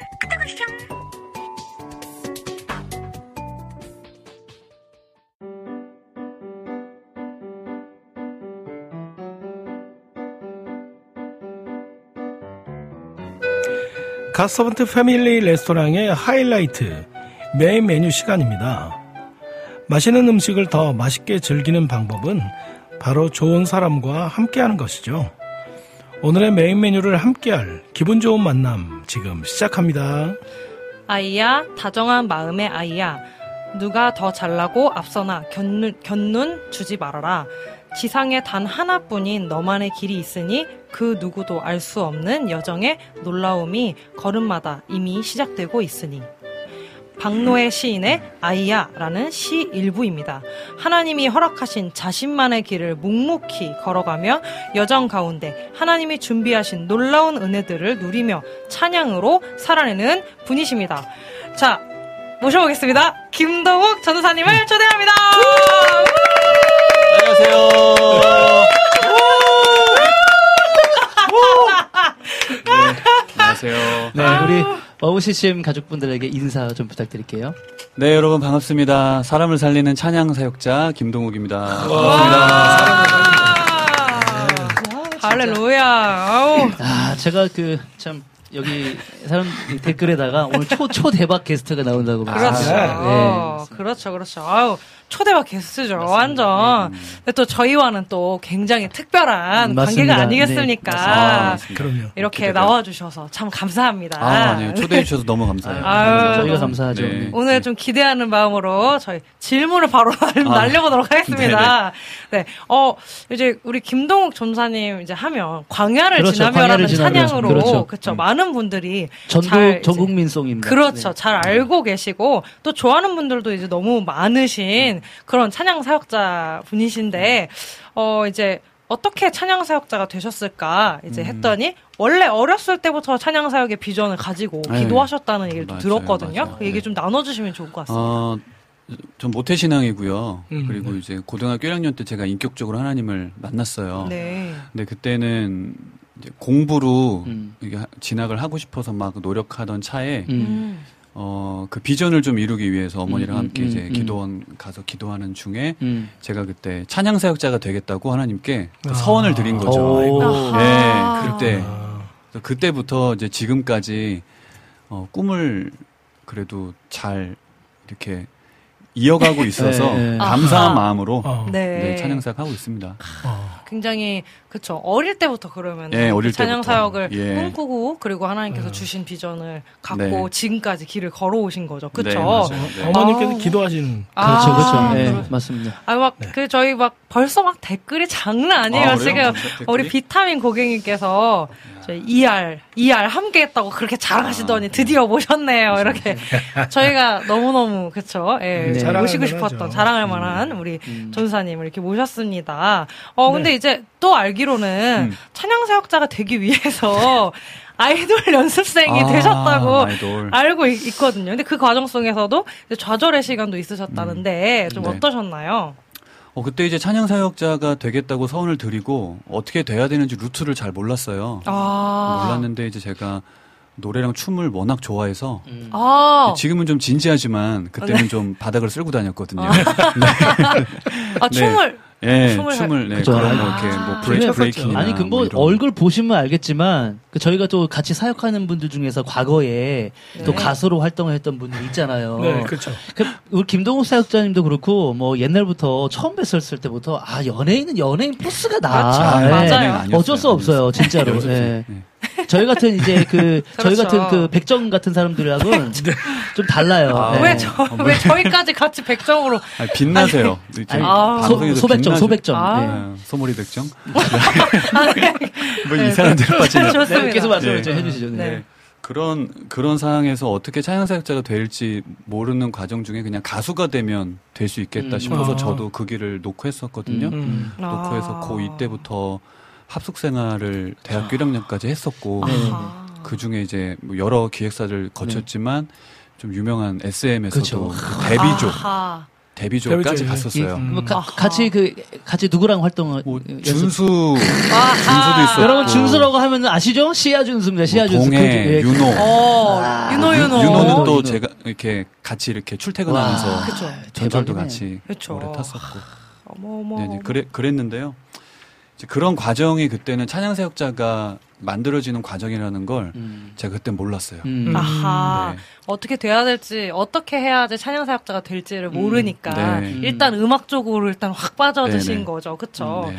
갓서번트 패밀리 레스토랑의 하이라이트 메인 메뉴 시간입니다. 맛있는 음식을 더 맛있게 즐기는 방법은 바로 좋은 사람과 함께하는 것이죠. 오늘의 메인 메뉴를 함께할 기분 좋은 만남 지금 시작합니다. 아이야, 다정한 마음의 아이야. 누가 더 잘나고 앞서나 곁눈, 곁눈 주지 말아라. 지상에 단 하나뿐인 너만의 길이 있으니 그 누구도 알 수 없는 여정의 놀라움이 걸음마다 이미 시작되고 있으니. 박노의 시인의 아이야라는 시 일부입니다. 하나님이 허락하신 자신만의 길을 묵묵히 걸어가며 여정 가운데 하나님이 준비하신 놀라운 은혜들을 누리며 찬양으로 살아내는 분이십니다. 자, 모셔보겠습니다. 김동욱 전도사님을 초대합니다. 안녕하세요. 안녕하세요. 네, 우리 어우 CCM 가족분들에게 인사 좀 부탁드릴게요. 네, 여러분 반갑습니다. 사람을 살리는 찬양 사역자 김동욱입니다. 할렐루야. 아우. 아, 제가 그 참 여기 사람 댓글에다가 오늘 초, 초 대박 게스트가 나온다고 그렇죠. 말씀하셨어요. 어, 그렇죠, 그렇죠. 아유, 초대박 게스트죠, 완전. 근데 또 저희와는 또 굉장히 특별한 음, 맞습니다. 관계가 아니겠습니까? 네, 아, 그럼요. 이렇게 기대돼요. 나와주셔서 참 감사합니다. 아, 아니요. 초대해 주셔서 너무 감사해요. 아유. 저희가 감사하죠. 네. 네. 오늘 좀 기대하는 마음으로 저희 질문을 바로 날려보도록 하겠습니다. 네. 어, 이제 우리 김동욱 전사님 이제 하면 광야를 그렇죠. 지나며라는. 찬양으로 그렇죠. 그렇죠. 음. 많은 분들이 전국 잘 이제 전국민송입니다. 그렇죠. 네. 잘 알고 계시고 또 좋아하는 분들도 이제 너무 많으신 그런 찬양 사역자 분이신데 어 이제 어떻게 찬양 사역자가 되셨을까 이제 음. 했더니 원래 어렸을 때부터 찬양 사역의 비전을 가지고 네. 기도하셨다는 얘기를 좀 맞아요, 들었거든요. 맞아요. 그 얘기 네. 좀 나눠주시면 좋을 것 같습니다. 어, 전 모태신앙이고요. 음, 그리고 이제 고등학교 1학년 때 제가 인격적으로 하나님을 만났어요. 네. 근데 그때는 이제 공부로 음. 진학을 하고 싶어서 막 노력하던 차에 음. 음. 어, 그 비전을 좀 이루기 위해서 어머니랑 음, 음, 함께 음, 이제 음. 기도원 가서 기도하는 중에 음. 제가 그때 찬양 사역자가 되겠다고 하나님께 그 아. 서원을 드린 거죠. 오. 아하. 네, 그때 아, 그때부터 이제 지금까지 어, 꿈을 그래도 잘 이렇게 이어가고 있어서 네, 네. 감사한 아하. 마음으로 어, 네. 네, 찬양 사역 하고 있습니다. 어. 굉장히 그쵸 어릴 때부터 그러면 예, 어릴 찬양 때부터. 사역을 예. 꿈꾸고 그리고 하나님께서 음. 주신 비전을 갖고 네. 지금까지 길을 걸어오신 거죠. 그쵸? 네. 네. 어머니께서 아우. 기도하시는 그렇죠, 그렇죠. 아, 네, 맞습니다. 아, 막, 네. 그, 저희 막, 벌써 막 댓글이 장난 아니에요, 아? 지금. 우리 비타민 고객님께서, 저희 ER, ER 함께 했다고 그렇게 자랑하시더니 아, 네. 드디어 모셨네요, 이렇게. 저희가 너무 너무, 그쵸, 예, 네. 모시고. 싶었던, 자랑할 만한 우리 음. 전사님을 이렇게 모셨습니다. 어, 근데 네. 이제 또 알기로는 음. 찬양 사역자가 되기 위해서 아이돌 연습생이 아, 되셨다고 아이돌. 알고 있, 있거든요. 근데 그 과정 속에서도 이제 좌절의 시간도 있으셨다는데 좀 네. 어떠셨나요? 어, 그때 이제 찬양 사역자가 되겠다고 서원을 드리고 어떻게 돼야 되는지 루트를 잘 몰랐어요. 아. 몰랐는데 이제 제가 노래랑 춤을 워낙 좋아해서 음. 아, 지금은 좀 진지하지만 그때는 네. 좀 바닥을 쓸고 다녔거든요. 아 네. 춤을 예, 춤을 춤을, 네, 그쵸. 그런 뭐 아. 이렇게 뭐 브레이크 췄었죠. breaking이나 아니 그뭐뭐 이런 얼굴 보시면 알겠지만 그 저희가 또 같이 사역하는 분들 중에서 과거에 또 네. 가수로 활동을 했던 분들 있잖아요. 네, 그렇죠. 그 우리 김동욱 사역자님도 그렇고 뭐 옛날부터 처음 뵀었을 때부터 아 연예인은 연예인 플러스가 나. 그렇죠. 네. 맞아요. 어쩔 수 없어요, 진짜로. 아니었어요. 네. 네. 저희 같은 이제 그 저희 그렇죠. 같은 그 백정 같은 사람들하고는 좀 달라요. 아, 네. 왜 저, 왜 저희까지 같이 백정으로 아니, 빛나세요. 아니, 아. 소, 소백정, 빛나죠. 소백정. 아. 네. 네, 소머리 백정. 아, 네. 뭐 이상한 데로 빠지네. 좋습니다. 네, 계속 말씀을 네. 좀 해주시죠. 네. 네. 그런 그런 상황에서 어떻게 찬양 사역자가 될지 모르는 과정 중에 그냥 가수가 되면 될 수 있겠다 음. 싶어서 아. 저도 그 길을 놓고 했었거든요. 음. 놓고 해서 아. 고2 때부터 합숙 생활을 대학교 1학년까지 했었고 네. 아하. 그 중에 이제 뭐 여러 기획사를 거쳤지만 좀 유명한 SM에서도 그쵸. 데뷔조 아하. 데뷔조까지 데뷔조에. 갔었어요. 음. 뭐 가- 아하. 같이 그 같이 누구랑 활동을 뭐 준수. 준수도 있었고 여러분 준수라고 하면 아시죠? 시아 준수입니다. 시아 준수. 뭐 동해, 그- 예, 윤호. 어, 아, 윤호, 윤호. 윤호는 또 윤호. 제가 이렇게 같이 이렇게 와, 출퇴근하면서. 전철도. 같이 그쵸. 오래 탔었고 어머, 어머. 네, 네, 그래, 그랬는데요. 이제 그런 과정이 그때는 찬양사역자가 만들어지는 과정이라는 걸 음. 제가 그때 몰랐어요. 음. 아하. 네. 어떻게 돼야 될지, 어떻게 해야지 찬양사역자가 될지를 모르니까, 네. 일단 음악 쪽으로 일단 확 빠져드신 네네. 거죠. 그쵸? 네.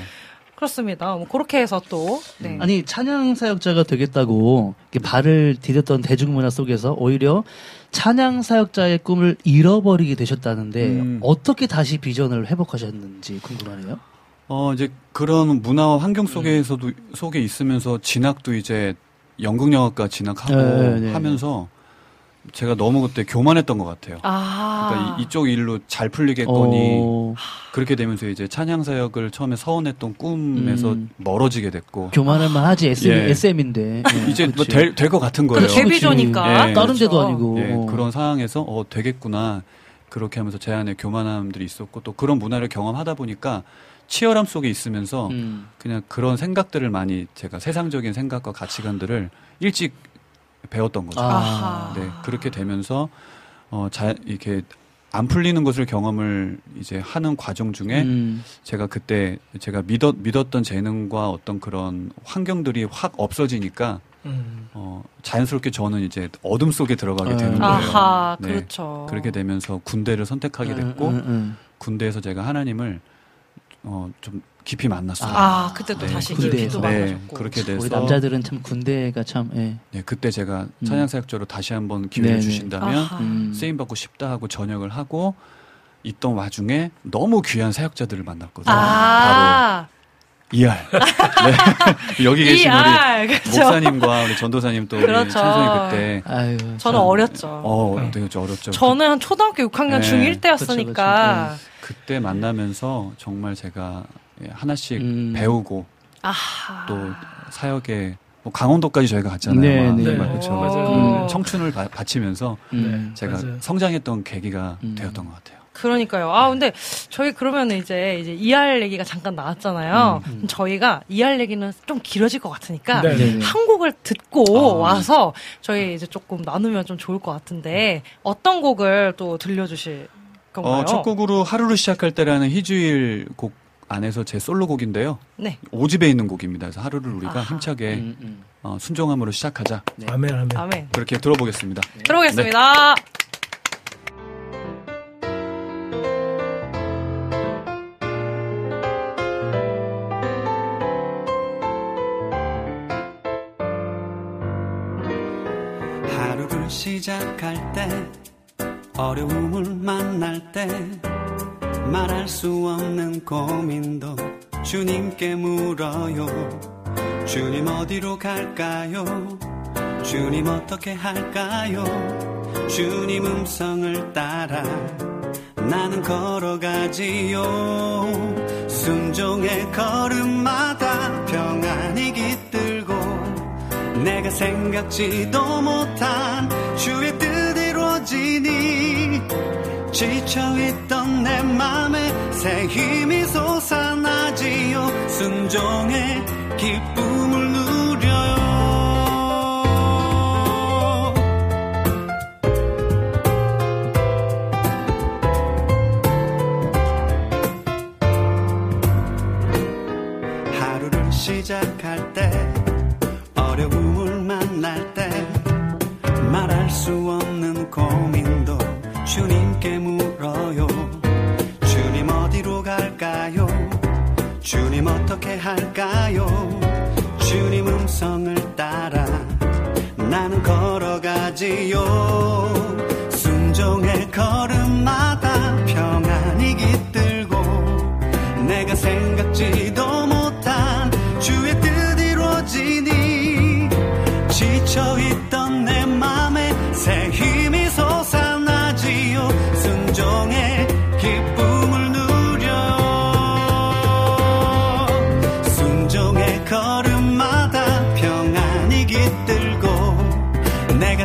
그렇습니다. 뭐, 그렇게 해서 또, 네. 아니 찬양 사역자가 되겠다고 이렇게 발을 디뎠던 대중문화 속에서 오히려 찬양 사역자의 꿈을 잃어버리게 되셨다는데 음. 어떻게 다시 비전을 회복하셨는지 궁금하네요. 어, 이제 그런 문화와 환경 속에서도, 속에 있으면서 진학도 이제 연극영화과 진학하고 네, 네. 하면서 제가 너무 그때 교만했던 것 같아요. 아. 그러니까 이, 쪽 일로 잘 풀리겠거니 어, 그렇게 되면서 이제 찬양 사역을 처음에 서원했던 꿈에서 음. 멀어지게 됐고 교만할 만 하지 SM, 예. SM인데 이제 뭐될것 같은 거예요. 그렇죠. 데뷔조니까. 예. 다른 데도 그렇죠. 아니고 예, 그런 상황에서 어 되겠구나 그렇게 하면서 제 안에 교만함들이 있었고 또 그런 문화를 경험하다 보니까 치열함 속에 있으면서 음. 그냥 그런 생각들을 많이 제가 세상적인 생각과 가치관들을 일찍 배웠던 거죠. 아하. 네 그렇게 되면서 어 자, 이렇게 안 풀리는 것을 경험을 이제 하는 과정 중에 음. 제가 그때 제가 믿었 믿었던 재능과 어떤 그런 환경들이 확 없어지니까 음. 어, 자연스럽게 저는 이제 어둠 속에 들어가게 아. 되는 거예요. 아하, 네. 그렇죠. 그렇게 되면서 군대를 선택하게 됐고 음, 음, 군대에서 제가 하나님을 어, 좀 깊이 만났어요. 아, 그때 또 네, 다시 군대에서. 깊이도 네. 그렇게 돼서 우리 남자들은 참 군대가 참 예. 네, 그때 제가 음. 찬양사역자로 다시 한번 기회를 네네. 주신다면. 음. 쓰임 받고 싶다 하고 전역을 하고 있던 와중에 너무 귀한 사역자들을 만났거든요. 바로 아, 이알. 네. 여기 계신 우리 ER, 그렇죠. 목사님과 우리 전도사님 또 우리 그렇죠. 찬송이 그때 아유. 저는 참. 어렸죠. 어, 되게 좀 어렵죠. 저는 한 초등학교 6학년 네. 중1 때였으니까. 그, 때 만나면서 정말 제가 예, 하나씩 음. 배우고 아하. 또 사역에 뭐 강원도까지 저희가 갔잖아요. 네, 막. 네. 정말 네, 그렇죠. 맞아요. 그 청춘을 바, 바치면서 음. 제가 맞아요. 성장했던 계기가 음. 되었던 것 같아요. 그러니까요. 아, 근데 저희 그러면 이제 이제 ER 얘기가 잠깐 나왔잖아요. 음, 음. 저희가 ER 얘기는 좀 길어질 것 같으니까 네. 네. 한 곡을 듣고 아. 와서 저희 이제 조금 나누면 좀 좋을 것 같은데 어떤 곡을 또 들려주실 건가요? 어, 첫 곡으로 하루를 시작할 때라는 희주일 곡 안에서 제 솔로곡인데요. 네. 오집에 있는 곡입니다. 그래서 하루를 우리가 아하. 힘차게 음, 음. 어, 순종함으로 시작하자. 네. 아멘 아멘. 아멘. 그렇게 들어보겠습니다. 들어보겠습니다. 하 시작할 때 어려움을 만날 때 말할 수 없는 고민도 주님께 물어요. 주님 어디로 갈까요? 주님 어떻게 할까요? 주님 음성을 따라 나는 걸어가지요. 순종의 걸음마다 평안이 깃들고 내가 생각지도 못한 주의 뜻 이루어지니 지쳐있던 내 맘에 새 힘이 솟아나지요. 순종의 기쁨을 누려요. 시작 말할 수 없는 고민도 주님께 물어요. 주님 어디로 갈까요? 주님 어떻게 할까요? 주님 음성을 따라 나는 걸어가지요. 순종의 걸음마다 평안이 깃들고 내가 생각지도 못한 주의 뜻 이루어지니 지쳐있던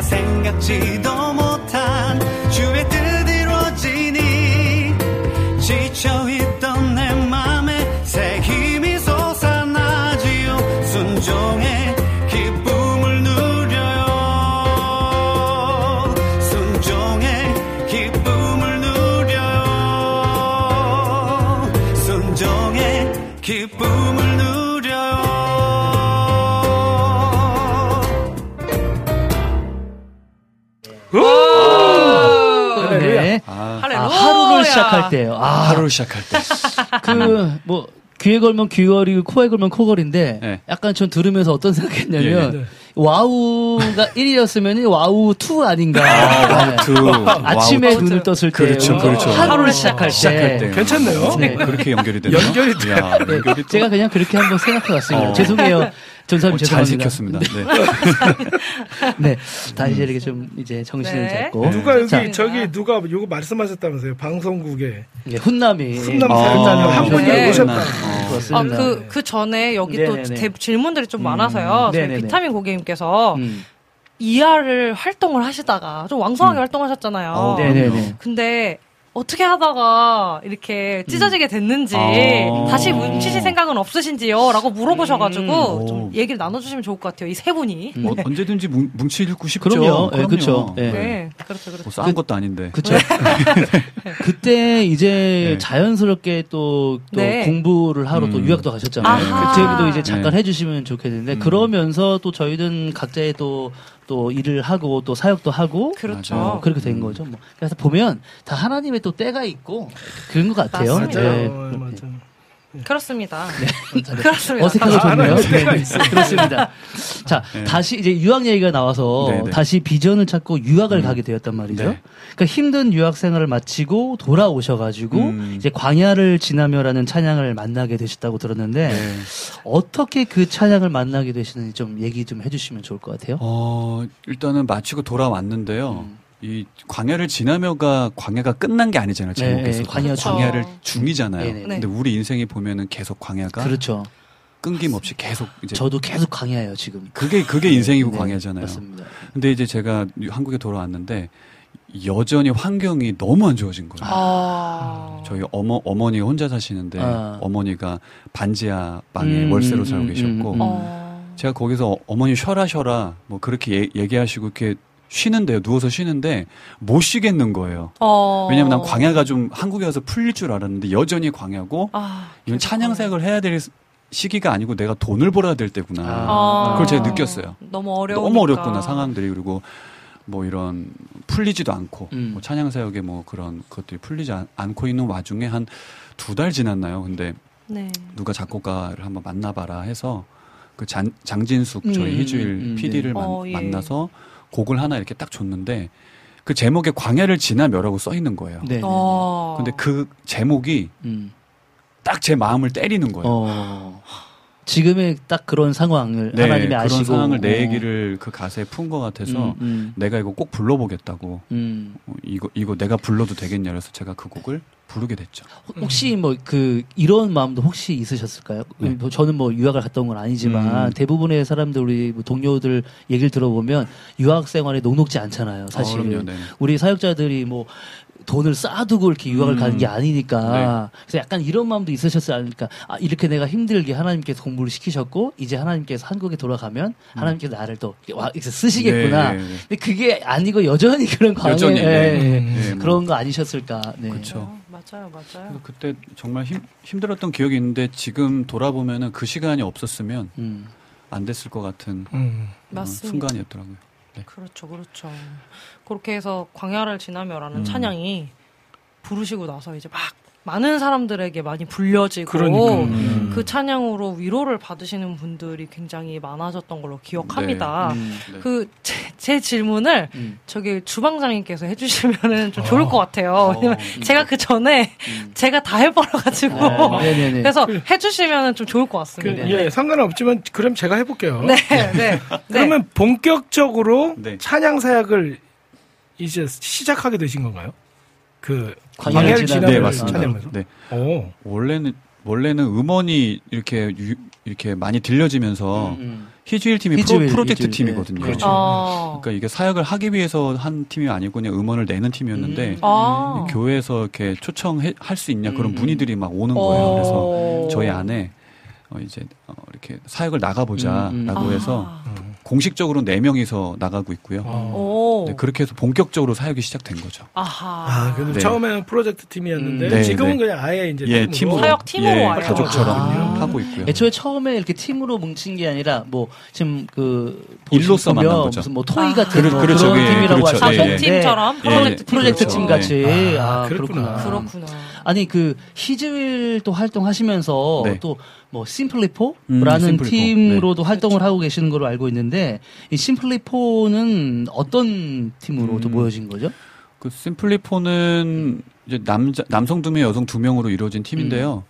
생각지도 못한 주의 뜻 시작할 때요. 아, 하루를 시작할 때. 그, 뭐, 귀에 걸면 귀걸이고 코에 걸면 코걸인데 네. 약간 전 들으면서 어떤 생각했냐면 예, 예. wow가 1이었으면 wow 2 아닌가. wow, two. 아침에 wow. 눈을 떴을 때 그렇죠, 그렇죠. 하루를 시작할 때. 시작할 때. 괜찮네요. 네. 그렇게 연결이 되네요. 연결이 돼요. 야, 네, 연결이 제가 그냥 그렇게 한번 생각해 봤습니다. 어. 죄송해요. 전도사님 어, 잘 죄송합니다. 시켰습니다. 네. 네. 다시 이렇게 좀 이제 정신을 네. 잡고. 누가 여기 자, 저기 누가 요거 말씀하셨다면서요 방송국에 예, 훈남이. 훈남 아, 사연자님 한 분이 네. 오셨다. 어. 아, 그렇습니다. 그, 그 전에 여기 또. 대- 질문들이 좀 많아서요. 저희 네네네. 비타민 고객님께서 음. 이하를 활동을 하시다가 좀 왕성하게 활동하셨잖아요. 어, 네네네. 근데 어떻게 하다가 이렇게 찢어지게 됐는지 어. 다시 뭉치실 생각은 없으신지요? 라고 물어보셔가지고 음. 좀 오. 얘기를 나눠주시면 좋을 것 같아요. 이 세 분이. 음. 어, 언제든지 뭉, 뭉치고 싶죠. 그럼요. 예, 그쵸. 예. 네, 그렇죠, 그렇죠. 뭐 싸운 것도 아닌데. 그쵸. 그때 이제 네. 자연스럽게 또, 또 네. 공부를 하러 또 음. 유학도 가셨잖아요. 그 얘기도 이제 잠깐 네. 해주시면 좋겠는데, 음. 그러면서 또 저희는 각자의 또, 또 일을 하고 또 사역도 하고, 그렇죠. 어, 그렇게 된 거죠. 뭐. 그래서 보면 다 하나님의 또 때가 있고 그런 것 같아요. 맞습니다. 맞아요. 네. 어, 맞아요. 그렇습니다. 네. 그렇습니다. 어색하고 다 좋네요. 네, 있어요. 그렇습니다. 자, 네. 다시 이제 유학 얘기가 나와서 네네. 다시 비전을 찾고 유학을 음. 가게 되었단 말이죠. 네. 그러니까 힘든 유학 생활을 마치고 돌아오셔가지고 음. 이제 광야를 지나며라는 찬양을 만나게 되셨다고 들었는데 네. 어떻게 그 찬양을 만나게 되시는지 좀 얘기 좀 해주시면 좋을 것 같아요. 어, 일단은 마치고 돌아왔는데요. 음. 이 광야를 지나며가 광야가 끝난 게 아니잖아요. 네, 제목에서. 네, 광야 중. 광야를. 중이잖아요. 네네. 근데 우리 인생이 보면은 계속 광야가 그렇죠. 끊김없이 계속 이제 저도 계속 광야예요 지금. 그게 그게 인생이고 네, 광야잖아요. 맞습니다. 근데 이제 제가 한국에 돌아왔는데 여전히 환경이 너무 안 좋아진 거예요. 아. 저희 어머 어머니가 혼자 사시는데 아. 어머니가 반지하 방에 음, 월세로 음, 살고 음, 계셨고 음, 음. 어. 제가 거기서 어- 어머니 쉬어라 쉬어라 뭐 그렇게 얘- 얘기하시고 이렇게 쉬는데요 누워서 쉬는데 못 쉬겠는 거예요. 어. 왜냐면 난 광야가 좀 한국에 와서 풀릴 줄 알았는데 여전히 광야고 아, 이건 계속 찬양 사역을 해야 될 시기가 아니고 내가 돈을 벌어야 될 때구나. 아. 그걸 제가 느꼈어요. 너무 어려워. 너무 어렵구나 상황들이 그리고 뭐 이런 풀리지도 않고 음. 뭐 찬양 사역에 뭐 그런 것들이 풀리지 않, 않고 있는 와중에 한 두 달 지났나요? 근데 네. 누가 작곡가를 한번 만나봐라 해서 그 장, 장진숙 저희 음, 희주일 음, 음, PD를 네. 어, 예. 만나서 곡을 하나 이렇게 딱 줬는데 그 제목에 광야를 지나며라고 써 있는 거예요. 네. 어. 근데 그 제목이 음. 딱제 마음을 때리는 거예요. 어. 지금의 딱 그런 상황을 네, 하나님이 그런 아시고 상황을 내 어. 얘기를 그 가사에 푼 것 같아서 음, 음, 내가 이거 꼭 불러보겠다고 음. 어, 이거 이거 내가 불러도 되겠냐 그래서 제가 그 곡을 부르게 됐죠. 혹시 뭐 그 이런 마음도 혹시 있으셨을까요? 네. 뭐 저는 뭐 유학을 갔다 온 건 아니지만 음. 대부분의 사람들 우리 뭐 동료들 얘기를 들어보면 유학 생활이 녹록지 않잖아요. 사실 어, 네. 우리 사역자들이 뭐 돈을 쌓아두고 이렇게 유학을 음. 가는 게 아니니까 네. 그래서 약간 이런 마음도 있으셨지 않을까 아 이렇게 내가 힘들게 하나님께서 공부를 시키셨고 이제 하나님께서 한국에 돌아가면 하나님께서 나를 또 와 이렇게 쓰시겠구나 음. 네, 네, 네. 근데 그게 아니고 여전히 그런 광해 여전히, 네. 예, 예. 네, 뭐. 그런 거 아니셨을까 네. 어, 맞아요, 맞아요. 그래서 그때 정말 힘, 힘들었던 기억이 있는데 지금 돌아보면은 그 시간이 없었으면 음. 안 됐을 것 같은 음. 어. 순간이었더라고요. 그렇죠, 그렇죠. 그렇게 해서 광야를 지나며라는 음. 찬양이 부르시고 나서 이제 막 많은 사람들에게 많이 불려지고 그러니까. 음. 그 찬양으로 위로를 받으시는 분들이 굉장히 많아졌던 걸로 기억합니다. 음. 네. 그제 질문을 음. 저기 주방장님께서 해주시면은 좀 어. 좋을 것 같아요. 왜냐면 어, 제가 그 전에 음. 제가 다 해버려가지고 아, 네네네. 그래서 해주시면은 좀 좋을 것 그, 같습니다. 예, 상관없지만 그럼 제가 해볼게요. 네, 네. 네. 그러면 본격적으로 네. 찬양 사역을 이제 시작하게 되신 건가요? 그 광야를. 지나며 네, 맞습니다. 찬양하면서. 네. 오. 원래는 원래는 음원이 이렇게 유- 이렇게 많이 들려지면서 음, 희주일 팀이 희주일, 프로, 젝트 희주일, 팀이거든요. 예. 그렇죠. 어. 그러니까 이게 사역을 하기 위해서 한 팀이 아니고 그냥 음원을 내는 팀이었는데 음. 아. 이 교회에서 이렇게 초청할 수 있냐 그런 음. 문의들이 막 오는 거예요. 그래서 어. 저희 안에 어 이제 어 이렇게 사역을 나가보자라고 음, 음. 아. 해서 공식적으로 네 명이서 나가고 있고요. 오. 네, 그렇게 해서 본격적으로 사역이 시작된 거죠. 아하. 아, 그래도 네. 처음에는 프로젝트 팀이었는데 음, 네, 지금은 네. 그냥 아예 이제 예, 팀으로. 사역 팀으로 예, 가족처럼 아. 하고 있고요. 애초에 처음에 이렇게 팀으로 뭉친 게 아니라 뭐 지금 그 일로서 만난 거죠. 무슨 뭐 토이 아. 같은 그렇- 뭐 그렇죠. 그런 예, 팀이라고 그렇죠. 할수 예, 있는데 팀처럼 예. 프로젝트 프로젝트 그렇죠. 팀 같이 네. 아, 아, 그렇구나. 그렇구나. 그렇구나. 아니 그 히즈윌도 활동하시면서 네. 또 뭐 심플리포라는 음, 심플리포. 팀으로도 활동을 그렇죠. 하고 계시는 걸로 알고 있는데 이 심플리포는 어떤 팀으로 또 음. 모여진 거죠? 그 심플리포는 이제 남자 남성 두 명, 여성 두 명으로 이루어진 팀인데요.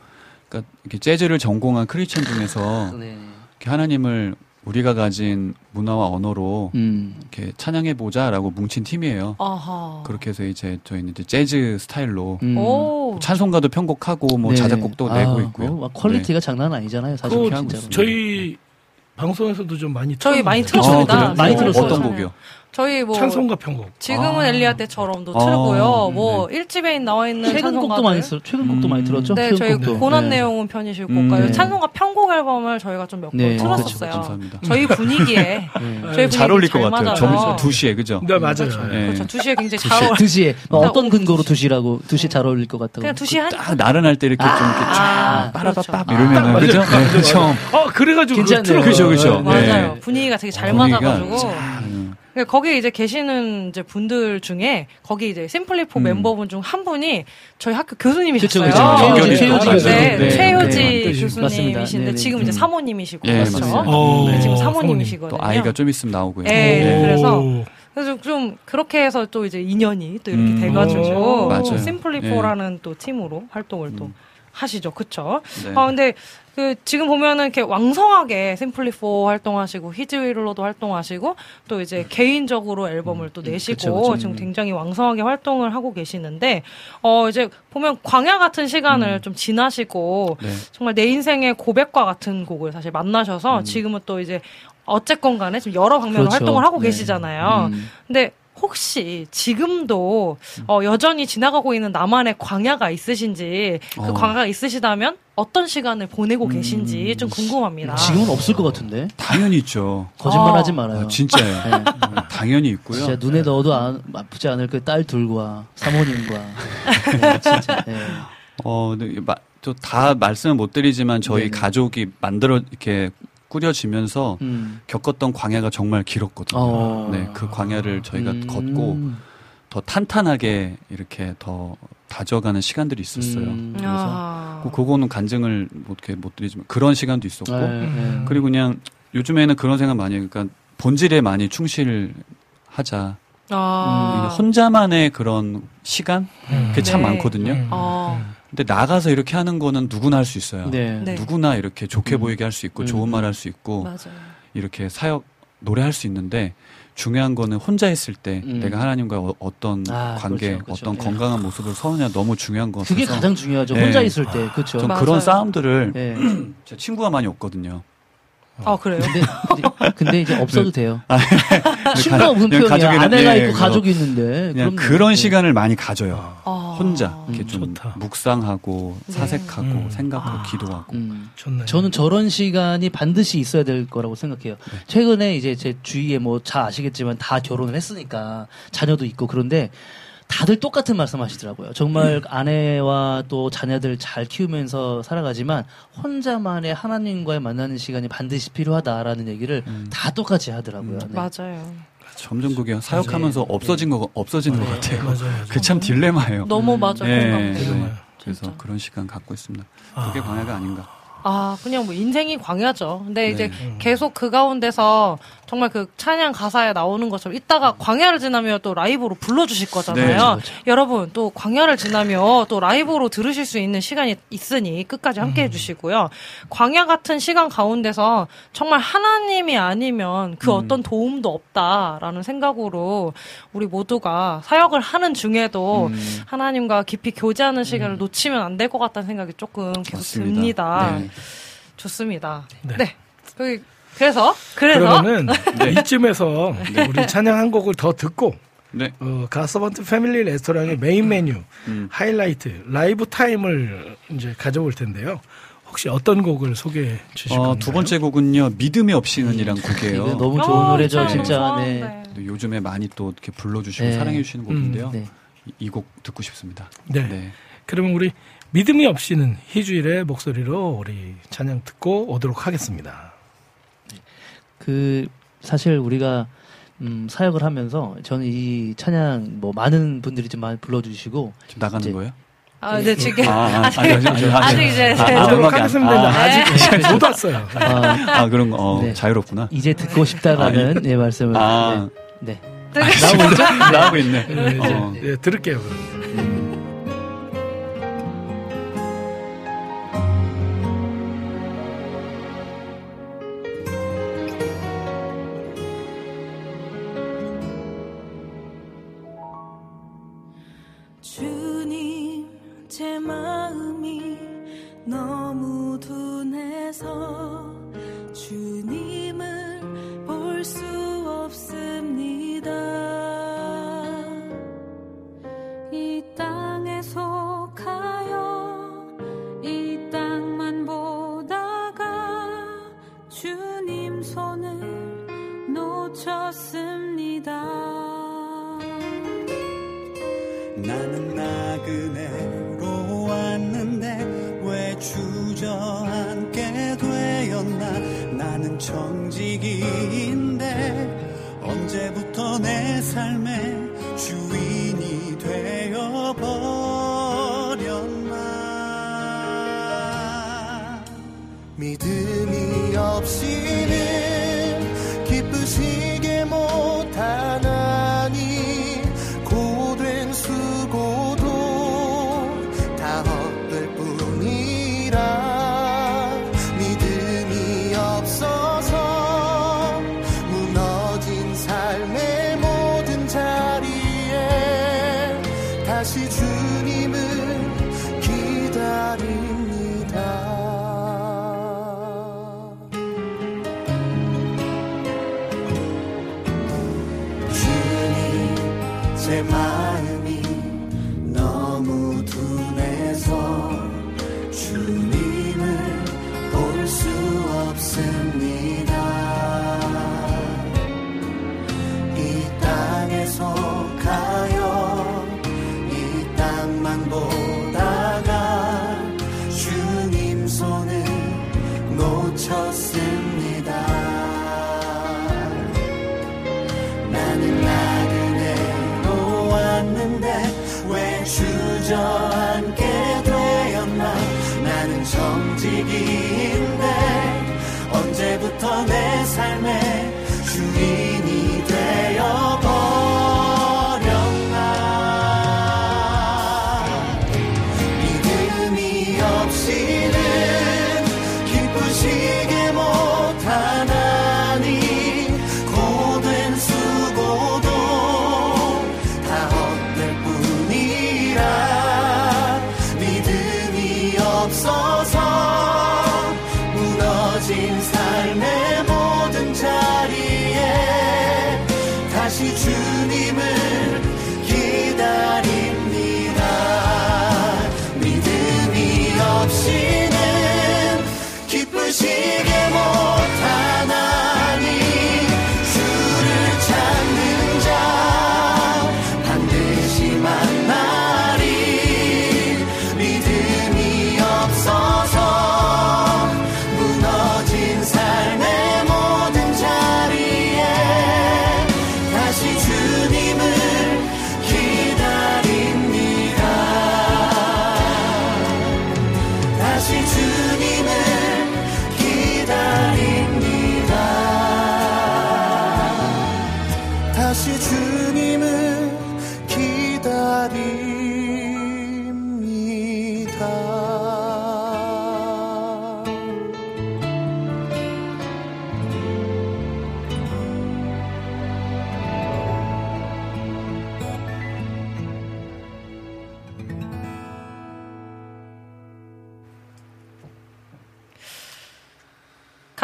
그러니까 이렇게 재즈를 전공한 크리스천 중에서 네. 이렇게 하나님을 우리가 가진 문화와 언어로 음. 이렇게 찬양해 보자라고 뭉친 팀이에요. 아하. 그렇게 해서 이제 저희는 이제 재즈 스타일로 음. 오. 찬송가도 편곡하고 뭐 네. 자작곡도 아, 내고 있고요. 막 퀄리티가 장난 아니잖아요, 사실 그거 진짜로. 저희 방송에서도 좀 많이 저희 많이 틀었는데. 틀었습니다. 아? 많이 네. 들었어요. 어떤 네. 곡이요? 저희 뭐 찬송가 편곡. 지금은 아. 엘리야 때처럼도 아, 틀고요. 뭐 1집에 나와 있는 최근 곡도 찬송가들. 많이 들 최근 곡도 음. 많이 들었죠? 네, 저희 곡도. 고난 네. 내용은 편이실 음. 곡가요. 네. 찬송가 편곡 앨범을 저희가 좀 몇번 네, 틀었었어요. 그렇죠, 감사합니다. 저희 분위기에 네. 저희 분위기 잘 어울릴 것잘 같아요. 맞아서. 점 2시에 그죠? 네, 맞아요. 그렇죠. 예. 그렇죠. 2시에 굉장히 잘 어울려. 2시에 뭐딱 어떤 근거로 2시. 2시라고 2시 잘 어울릴 것 같다고. 그냥 2시 한 딱 나른할 때 이렇게 좀 이렇게 아, 쫙 빠라바빠. 이러면은 딱 그죠? 맞아요. 네, 처음 어, 그래 가지고 괜찮네요. 그거 그죠, 그죠. 네. 맞아요. 분위기가 되게 잘 분위기가 맞아 가지고. 그러니까 거기 이제 계시는 이제 분들 중에 거기 이제 심플리포 음. 멤버분 중 한 분이 저희 학교 교수님이셨어요. 그쵸, 그쵸. 최효지, 네, 교수님. 네, 네. 최효지 네. 교수님이신데 맞습니다. 지금 이제 음. 사모님이시고 예, 그렇죠. 어, 네, 지금 사모님. 사모님이시거든요. 또 아이가 좀 있으면 나오고요. 네, 네. 그래서 오. 그래서 좀 그렇게 해서 또 이제 인연이 또 이렇게 음. 돼가지고 오, 맞아요. 심플리포라는 또 팀으로 활동을 또 음. 하시죠, 그쵸? 네. 아 근데 그 지금 보면은 이렇게 왕성하게 심플리포 활동하시고 히즈윌로도 활동하시고 또 이제 개인적으로 앨범을 또 내시고 그쵸, 그쵸. 지금 굉장히 왕성하게 활동을 하고 계시는데 어 이제 보면 광야 같은 시간을 좀 지나시고 네. 정말 내 인생의 고백과 같은 곡을 사실 만나셔서 음. 지금은 또 이제 어쨌건 간에 지금 여러 방면으로 그렇죠. 활동을 하고 네. 계시잖아요. 음. 근데 혹시 지금도 어, 여전히 지나가고 있는 나만의 광야가 있으신지 그 어. 광야가 있으시다면 어떤 시간을 보내고 음. 계신지 좀 궁금합니다. 지금은 없을 것 같은데. 당연히 있죠. 거짓말하지 아. 말아요. 아, 진짜예요. 네. 음, 당연히 있고요. 진짜 눈에 넣어도 안- 아프지 않을 그 딸 둘과 사모님과 네, 진짜 네. 어, 또다 말씀을 못 드리지만 저희 네네. 가족이 만들어 이렇게 꾸려지면서 음. 겪었던 광야가 정말 길었거든요. 어. 네, 그 광야를 저희가 음. 걷고 더 탄탄하게 이렇게 더 다져가는 시간들이 있었어요. 음, 그래서 아. 그- 그거는 간증을 못, 이렇게 못 드리지만 그런 시간도 있었고 네, 네. 그리고 그냥 요즘에는 그런 생각 많이 해요. 그러니까 본질에 많이 충실하자. 아. 혼자만의 그런 시간 음. 그게 참 네. 많거든요. 음. 아. 근데 나가서 이렇게 하는 거는 누구나 할 수 있어요. 네. 네. 누구나 이렇게 좋게 음. 보이게 할 수 있고 음. 좋은 말 할 수 있고 맞아요. 이렇게 사역 노래할 수 있는데 중요한 거는 혼자 했을 때 음. 내가 하나님과 어, 떤 아, 관계, 그렇죠, 그렇죠. 어떤 예. 건강한 모습을 서느냐 너무 중요한 것 그게 같아서 가장 중요하죠. 네. 혼자 있을 때 그렇죠. 전 맞아요. 그런 싸움들을 네. 제 친구가 많이 없거든요. 아 그래요? 근데, 근데, 근데 이제 없어도 돼요. 아, 친구가 가- 무슨 그냥 편이야. 가족이나- 아내가 예, 있고 그거. 가족이 있는데. 그냥. 그런 네. 시간을 많이 가져요. 아. 혼자 이렇게 음, 좀 좋다. 묵상하고 네. 사색하고 음. 생각하고 아. 기도하고 음. 좋네. 저는 저런 시간이 반드시 있어야 될 거라고 생각해요. 네. 최근에 이제 제 주위에 뭐 잘 아시겠지만 다 결혼을 했으니까 자녀도 있고 그런데 다들 똑같은 말씀 하시더라고요. 정말 음. 아내와 또 자녀들 잘 키우면서 살아가지만 혼자만의 하나님과의 만나는 시간이 반드시 필요하다라는 얘기를 음. 다 똑같이 하더라고요. 네. 맞아요. 점점 그게 사역하면서 없어지는 거 없어지는 것 같아요. 맞아요. 맞아요. 그게 참 딜레마예요. 너무 맞아 네. 네. 그래서 진짜. 그런 시간 갖고 있습니다. 아. 그게 광야가 아닌가. 아, 그냥 뭐 인생이 광야죠. 근데 이제 네. 계속 그 가운데서 정말 그 찬양 가사에 나오는 것처럼 이따가 광야를 지나며 또 라이브로 불러주실 거잖아요. 네, 그렇죠, 그렇죠. 여러분 또 광야를 지나며 또 라이브로 들으실 수 있는 시간이 있으니 끝까지 함께 해주시고요. 광야 같은 시간 가운데서 정말 하나님이 아니면 그 음. 어떤 도움도 없다라는 생각으로 우리 모두가 사역을 하는 중에도 음. 하나님과 깊이 교제하는 시간을 놓치면 안 될 것 같다는 생각이 조금 계속 맞습니다. 듭니다. 네. 좋습니다. 네. 네. 그 그래서 그래서 그러면은 이쯤에서 우리 찬양 한 곡을 더 듣고 네. 어, 갓서번트 패밀리 레스토랑의 메인 메뉴 음. 하이라이트 라이브 타임을 이제 가져볼 텐데요. 혹시 어떤 곡을 소개해 주실 어? 두 번째 곡은요 믿음이 없이는이란 곡이에요. 이거 너무 좋은 어, 노래죠, 참 진짜. 네. 또 요즘에 많이 또 이렇게 불러주시고 네. 사랑해 주시는 곡인데요. 네. 이곡 듣고 싶습니다. 네. 네. 그러면 우리 믿음이 없이는 희주일의 목소리로 우리 찬양 듣고 오도록 하겠습니다. 그 사실 우리가 음, 사역을 하면서 저는 이 찬양 뭐 많은 분들이 좀 많이 불러주시고 지금 나가는 거예요? 아, 네, 지금 아, 아, 아니, 아직, 이제 아, 네. 아, 음악이 안- 하겠습니다. 아, 아직 못 왔어요. 아, 아 그런 거 어, 네. 자유롭구나. 이제 듣고 싶다라는 예, 말씀을 아, 네. 네. 나오고 있죠? 나오고 있네. 네, 어. 예, 들을게요. 그럼.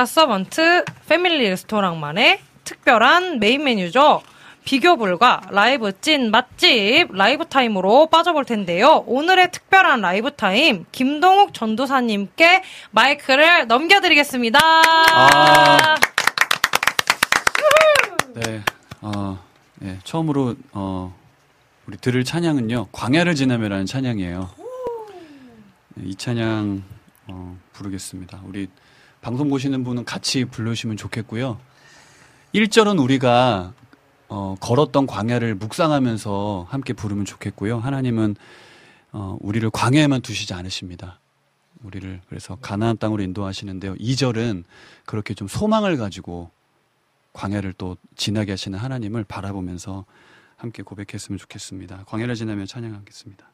갓서번트 패밀리 레스토랑만의 특별한 메인 메뉴죠. 비교 불가 라이브 찐 맛집 라이브 타임으로 빠져볼 텐데요. 오늘의 특별한 라이브 타임 김동욱 전도사님께 마이크를 넘겨드리겠습니다. 아. 네. 어, 예, 처음으로 어, 우리 들을 찬양은요. 광야를 지나며라는 찬양이에요. 네, 이 찬양 어, 부르겠습니다. 우리 방송 보시는 분은 같이 부르시면 좋겠고요. 1절은 우리가 어, 걸었던 광야를 묵상하면서 함께 부르면 좋겠고요. 하나님은 어, 우리를 광야에만 두시지 않으십니다. 우리를 그래서 가나안 땅으로 인도하시는데요. 2절은 그렇게 좀 소망을 가지고 광야를 또 지나게 하시는 하나님을 바라보면서 함께 고백했으면 좋겠습니다. 광야를 지나며 찬양하겠습니다.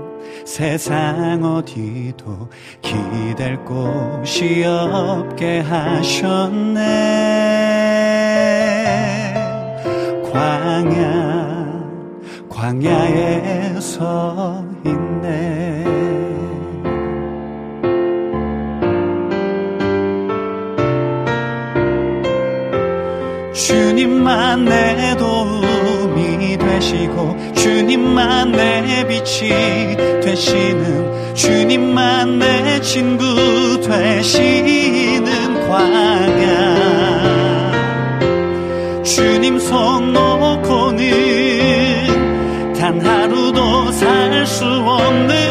세상 어디도 기댈 곳이 없게 하셨네. 광야 광야에 서 있네. 주님만 내도 되시고 주님만 내 빛이 되시는 주님만 내 친구 되시는 광야. 주님 손 놓고는 단 하루도 살 수 없는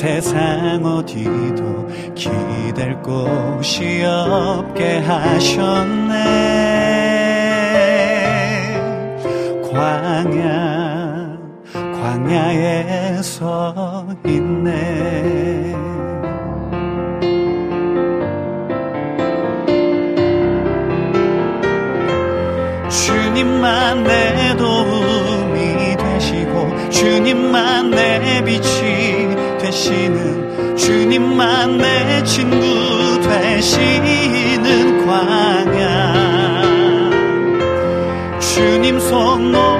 세상 어디도 기댈 곳이 없게 하셨네. 광야 광야에 서 있네. 주님만 내 도움이 되시고 주님만 내 빛이 되시는 주님만 내 친구 되시는 광야. 주님 손 놓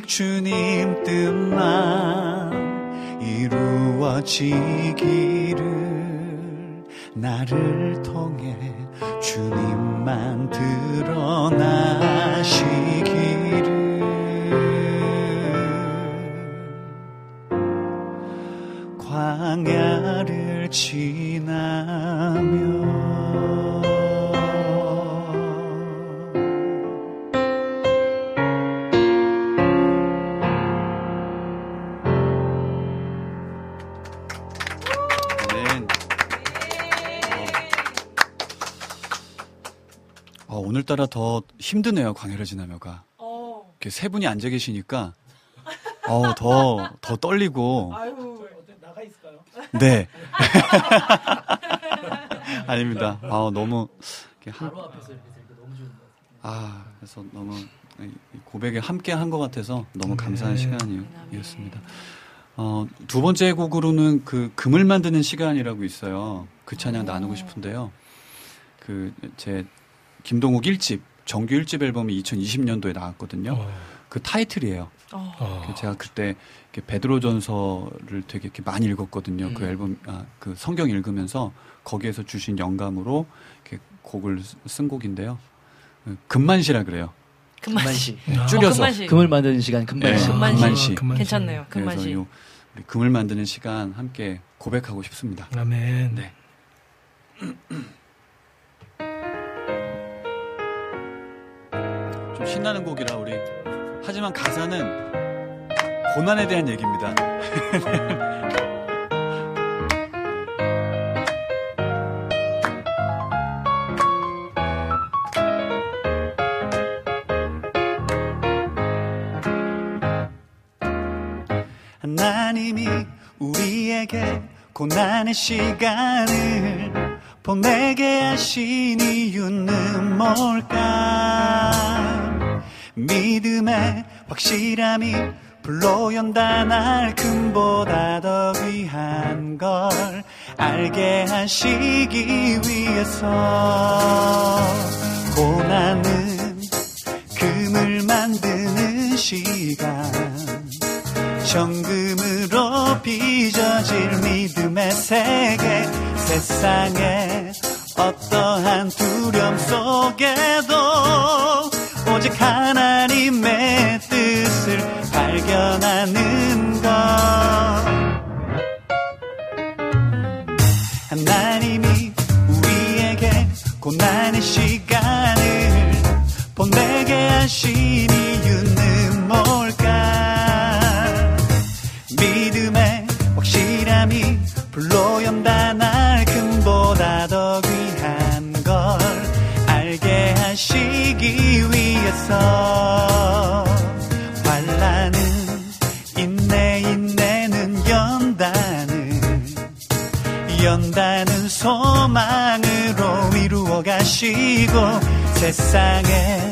오직 주님 뜻만 이루어지기를 나를 힘드네요, 광야를 지나며가. 이렇게 세 분이 앉아 계시니까, 어, 더, 더 떨리고. 나가 있을까요? 네. 아닙니다. 아, 너무, 이렇게 한, 앞에서 이렇게 들니까 너무 좋은 것 같아요. 아, 그래서 너무 이 고백에 함께 한 것 같아서 너무 감사한 네. 시간이었습니다. 어, 두 번째 곡으로는 그 금을 만드는 시간이라고 있어요. 그 찬양 나누고 싶은데요. 그 제 김동욱 1집 정규 1집 앨범이 2020년도에 나왔거든요. 어. 그 타이틀이에요. 어. 그 제가 그때 이렇게 베드로전서를 되게 이렇게 많이 읽었거든요. 그 앨범 아, 그 성경 읽으면서 거기에서 주신 영감으로 이렇게 곡을 쓰- 쓴 곡인데요. 그 금만시라 그래요. 금만시. 아, 줄여서. 금만시. 금을 만드는 시간 금만시. 네, 금만시. 금만시. 금만시. 괜찮네요. 그래서 금만시. 요 우리 금을 만드는 시간 함께 고백하고 싶습니다. 아멘. 네. 좀 신나는 곡이라 우리 하지만 가사는 고난에 대한 얘기입니다. 하나님이 우리에게 고난의 시간을 보내게 하신 이유는 뭘까? 확실함이 불로 연다. 날 금보다 더 귀한 걸 알게 하시기 위해서 고난은 금을 만드는 시간. 정금으로 빚어질 믿음의 세계 세상에 어떠한 두려움 속에도 오직 하나 세상에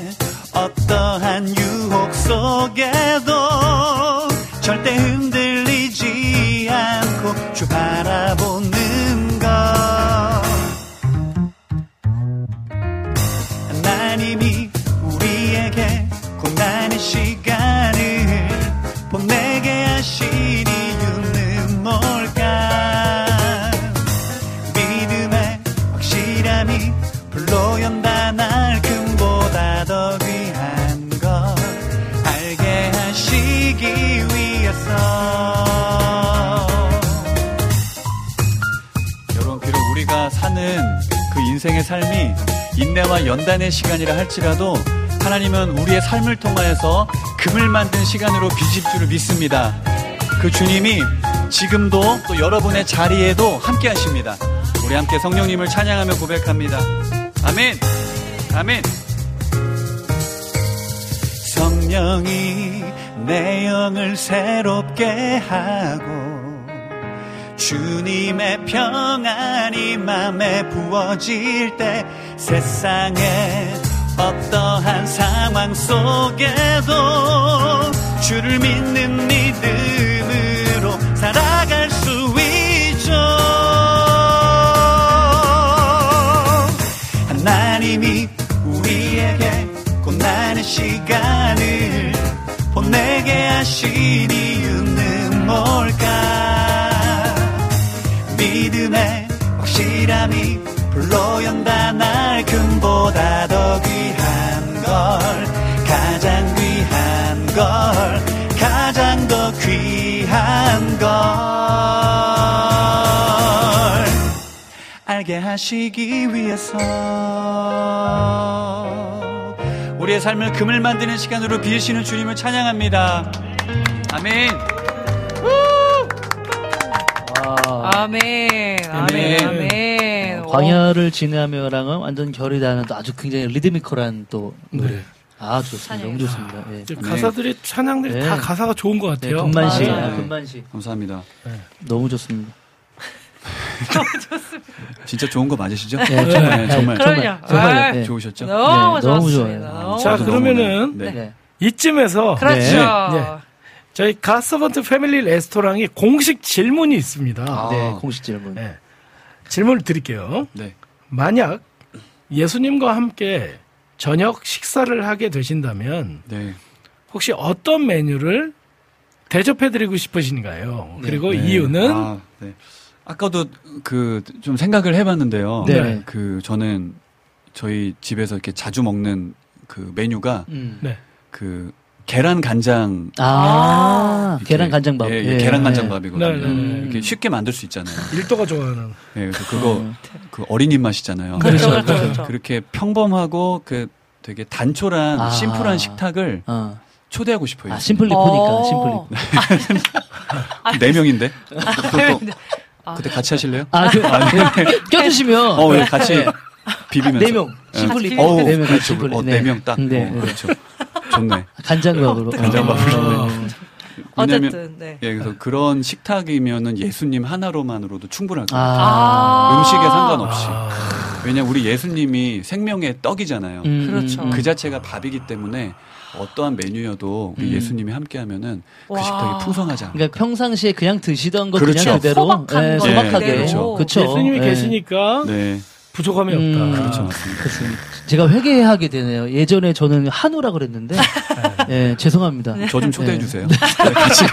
삶이 인내와 연단의 시간이라 할지라도 하나님은 우리의 삶을 통하여서 금을 만든 시간으로 빚을 줄을 믿습니다. 그 주님이 지금도 또 여러분의 자리에도 함께 하십니다. 우리 함께 성령님을 찬양하며 고백합니다. 아멘. 아멘. 성령이 내 영을 새롭게 하고 주님의 평안이 맘에 부어질 때 세상에 어떠한 상황 속에도 주를 믿는 믿음으로 살아갈 수 있죠. 하나님이 우리에게 고난의 시간을 보내게 하신 이유는 뭘까 확실함이 불로 연다 날 금보다 더 귀한 걸 가장 귀한 걸 가장 더 귀한 걸 알게 하시기 위해서 우리의 삶을 금을 만드는 시간으로 비우시는 주님을 찬양합니다. 아멘. 와. 아멘. 아멘. 아멘. 광야를 지나며랑은 완전 결이 다는 또 아주 굉장히 리드미컬한 또 노래. 네. 아 좋습니다. 너무 좋습니다. 예. 이제 가사들이 찬양들이 네. 다 가사가 좋은 것 네, 같아요. 금만시, 맞아요. 아, 금만시. 감사합니다. 너무 좋습니다. 진짜 좋은 거 맞으시죠? 네, 정말, 네, 정말 그럼요. 정말 아, 네. 좋으셨죠? 너무 네, 너무. 좋아요. 자, 그러면은 네. 네. 이쯤에서 그렇죠. 네. 저희 가서번트 패밀리 레스토랑이 공식 질문이 있습니다. 아. 네, 공식 질문. 네. 질문을 드릴게요. 네. 만약 예수님과 함께 저녁 식사를 하게 되신다면 네. 혹시 어떤 메뉴를 대접해드리고 싶으신가요? 네. 그리고 네. 이유는 아, 네. 아까도 그 좀 생각을 해봤는데요. 네. 그 저는 저희 집에서 이렇게 자주 먹는 그 메뉴가 음. 네. 그 계란 간장 아, 이렇게, 계란 간장밥. 예, 예, 예, 계란 예. 간장밥이거든요. 네, 네, 네. 이렇게 쉽게 만들 수 있잖아요. 일도가 좋아하는 예, 그래서 그거 음. 그 어린 입맛이잖아요. 그렇죠, 그렇죠, 그렇죠, 그렇죠. 그렇게 평범하고 그 되게 단촐한 아. 심플한 식탁을 어. 초대하고 싶어요. 아, 심플리프니까, 어. 심플리프. 네 명인데 아, 그때 같이 하실래요? 아, 그, 껴주시면. 어, 예, 같이 비비면서. 네 명. 예. 네 명, 그렇죠. 심플리. 어, 네. 네명 딱. 네. 어, 그렇죠. 좋네. 간장밥으로. 간장밥으로. 어. 왜냐면 어쨌든 네. 예, 그래서 그런 식탁이면은 예수님 하나로만으로도 충분할 거예요. 아. 음식에 상관없이. 아, 왜냐 우리 예수님이 생명의 떡이잖아요. 음, 그렇죠. 음, 음. 그 자체가 밥이기 때문에 어떠한 메뉴여도 우리 음. 예수님이 함께하면은 그 와. 식탁이 풍성하지 않아요. 그러니까 평상시에 그냥 드시던 거 그렇죠. 그냥 그대로 소박한 예, 거 소박하게 그대로. 그렇죠. 그렇죠. 예수님이 예. 계시니까 네, 부족함이 음, 없다. 그렇죠, 맞습니다. 제가 회개하게 되네요. 예전에 저는 한우라 그랬는데, 예, 죄송합니다. 저 좀 초대해 네. 주세요. 네, 같이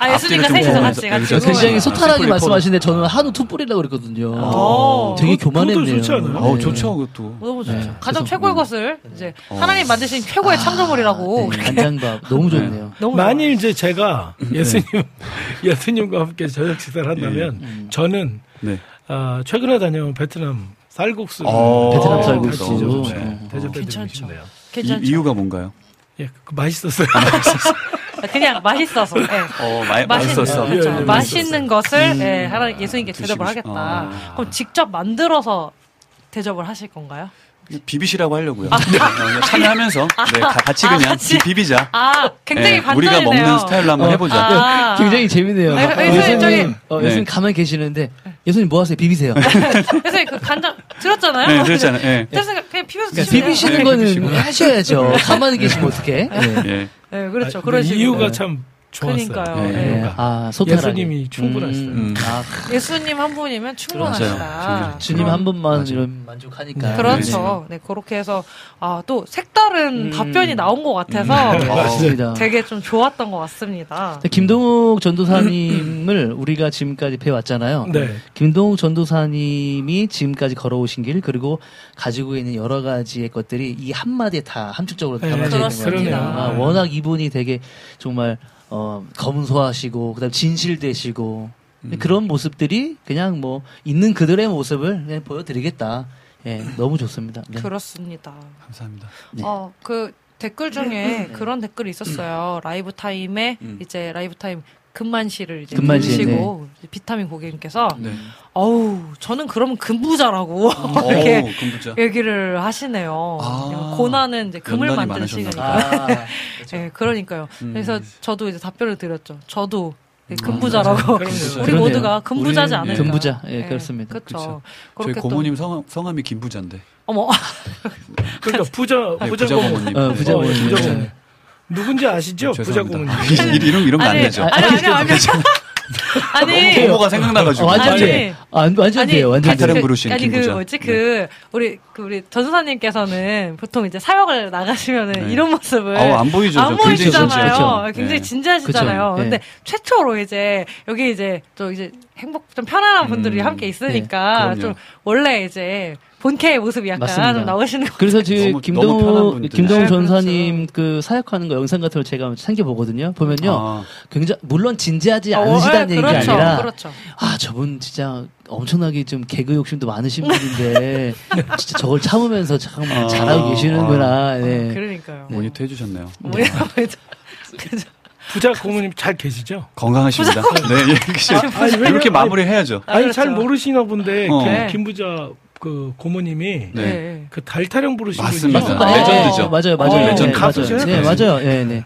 아, 예수님과 셋이서 같이 같이. 여기서 굉장히 아, 소탈하게 심플리 말씀하시는데 저는 한우 투뿔이라고 그랬거든요. 오. 되게 교만했네요. 좋지 않아요? 어우 네. 좋죠, 그것도. 너무 좋죠. 네, 가장 최고의 것을 이제 어. 하나님 만드신 최고의 창조물이라고 네, 간장밥 너무 좋네요. 너무 만일 이제 제가 예수님 예수님과 함께 저녁 식사를 한다면 음. 저는 네. 아, 최근에 다녀온 베트남 쌀국수 어, 베트남 어, 쌀국수. 네. 대접해드리고 괜찮죠. 싶네요. 괜찮죠. 이, 이유가 뭔가요? 예, 그 맛있었어요. 그냥 맛있어서. 예. 어, 마, 맛있었어. 예. 예, 맛있는 것을 예, 하나님 예수님께 드시고 대접을 싶- 하겠다. 아. 그럼 직접 만들어서 대접을 하실 건가요? 비비시라고 하려고요. 네, 어, 그냥 참여하면서 네, 가- 같이 아, 그냥 같이? 비, 비자 아, 굉장히 네. 우리가 먹는 스타일로 한번 해보자. 아. 굉장히 재밌네요. 아, 예수님, 예수님, 저기- 어, 네. 예수님 가만히 계시는데, 예수님 뭐 하세요? 비비세요. 그래서 그 간장 들었잖아요. 네, 그렇잖아요. 예. 그래서 그냥 비벼서 그러니까 드시면 비비시는 네, 거는 비비시고. 하셔야죠. 가만히 계시면 어떡해? 네. 예. 네, 그렇죠. 아, 그런. 이유가 참 좋았어요. 그러니까요. 예, 네. 네. 아, 소탈하게. 예수님이 충분하시다. 음, 음. 아, 예수님 한 분이면 충분하시다. 주님 한 분만. 이런 만족하니까. 그렇죠. 네, 그렇게 해서 아, 또 색다른 음. 답변이 나온 것 같아서 네, 맞습니다. 되게 좀 좋았던 것 같습니다. 김동욱 전도사님을 우리가 지금까지 배웠잖아요. 네. 김동욱 전도사님이 지금까지 걸어오신 길 그리고 가지고 있는 여러 가지의 것들이 이 한마디에 다 함축적으로 네, 담아져 있는. 같아요. 아, 워낙 이분이 되게 정말 어, 검소하시고 그다음 진실되시고 그런 모습들이 그냥 뭐 있는 그들의 모습을 그냥 보여드리겠다. 예, 너무 좋습니다. 네. 그렇습니다. 감사합니다. 네. 어, 그 댓글 중에 그런 댓글이 있었어요. 라이브 타임에 음. 이제 라이브 타임 금만시를 이제 금만시, 드시고 비타민 고객님께서 네. 어우 저는 그러면 금부자라고 오, 이렇게 금부자. 얘기를 하시네요. 아, 고난은 이제 금을 만드는 시간이니까. 아, 네, 그러니까요. 음. 그래서 저도 이제 답변을 드렸죠. 저도 금부자라고. 그럼요. 우리. 모두가 금부자지 우리는, 않을까. 예. 금부자. 예, 그렇습니다. 그렇죠. 그렇죠. 저희 또- 고모님 성, 성함이 김부자인데. 어머. 그러니까 부자 네, 부자 부자 고모님. 고모님. 어, 부자 어, 고모님. 누군지 아시죠? 부자 죄송합니다. 고모님. 이- 이름 이름 아니, 안 되죠. 아니, 아니, 아니. 아니 부모가 생각나가지고. 어, 완전 아니. 돼. 아, 안- 완전 돼요. 완전 달타령 돼요. 부르신 아니 그. 뭐지 그 우리 그 우리 전수사님께서는 보통 이제 사역을 나가시면은 네. 이런 모습을 어, 안 보이죠. 안 보이시잖아요. 굉장히 네. 진지하시잖아요. 네. 근데 최초로 이제 여기 이제 또 이제 행복 좀 편안한 분들이 음, 함께 있으니까 네. 좀 원래 이제 본캐의 모습이 약간 맞습니다. 좀 나오시는 거. 그래서 지금 김동우. 김동우 네, 전사님 그 사역하는 거 영상 같은 걸 제가 챙겨 보거든요. 보면요, 아, 굉장히 물론 진지하지 어, 않으시다는 예, 얘기가 그렇죠, 아니라 그렇죠. 아 저분 진짜 엄청나게 좀 개그 욕심도 많으신 분인데 진짜 저걸 참으면서 참 아, 잘하고 계시는구나. 네. 그러니까요. 모니터 해주셨네요. 아버지 그죠. 부자 고모님 잘 계시죠? 건강하십니다. 네, 예. 아니, 왜냐면- 이렇게 마무리해야죠. 아, 아니 그렇죠. 잘 모르시나 본데 어. 김- 네. 김부자 그 고모님이 네. 네. 그 달타령 부르신 맞습니다. 아, 레전드죠. 맞아요, 맞아요. 어, 네, 레전드 맞아요. 가수세요? 네, 맞아요. 네, 네.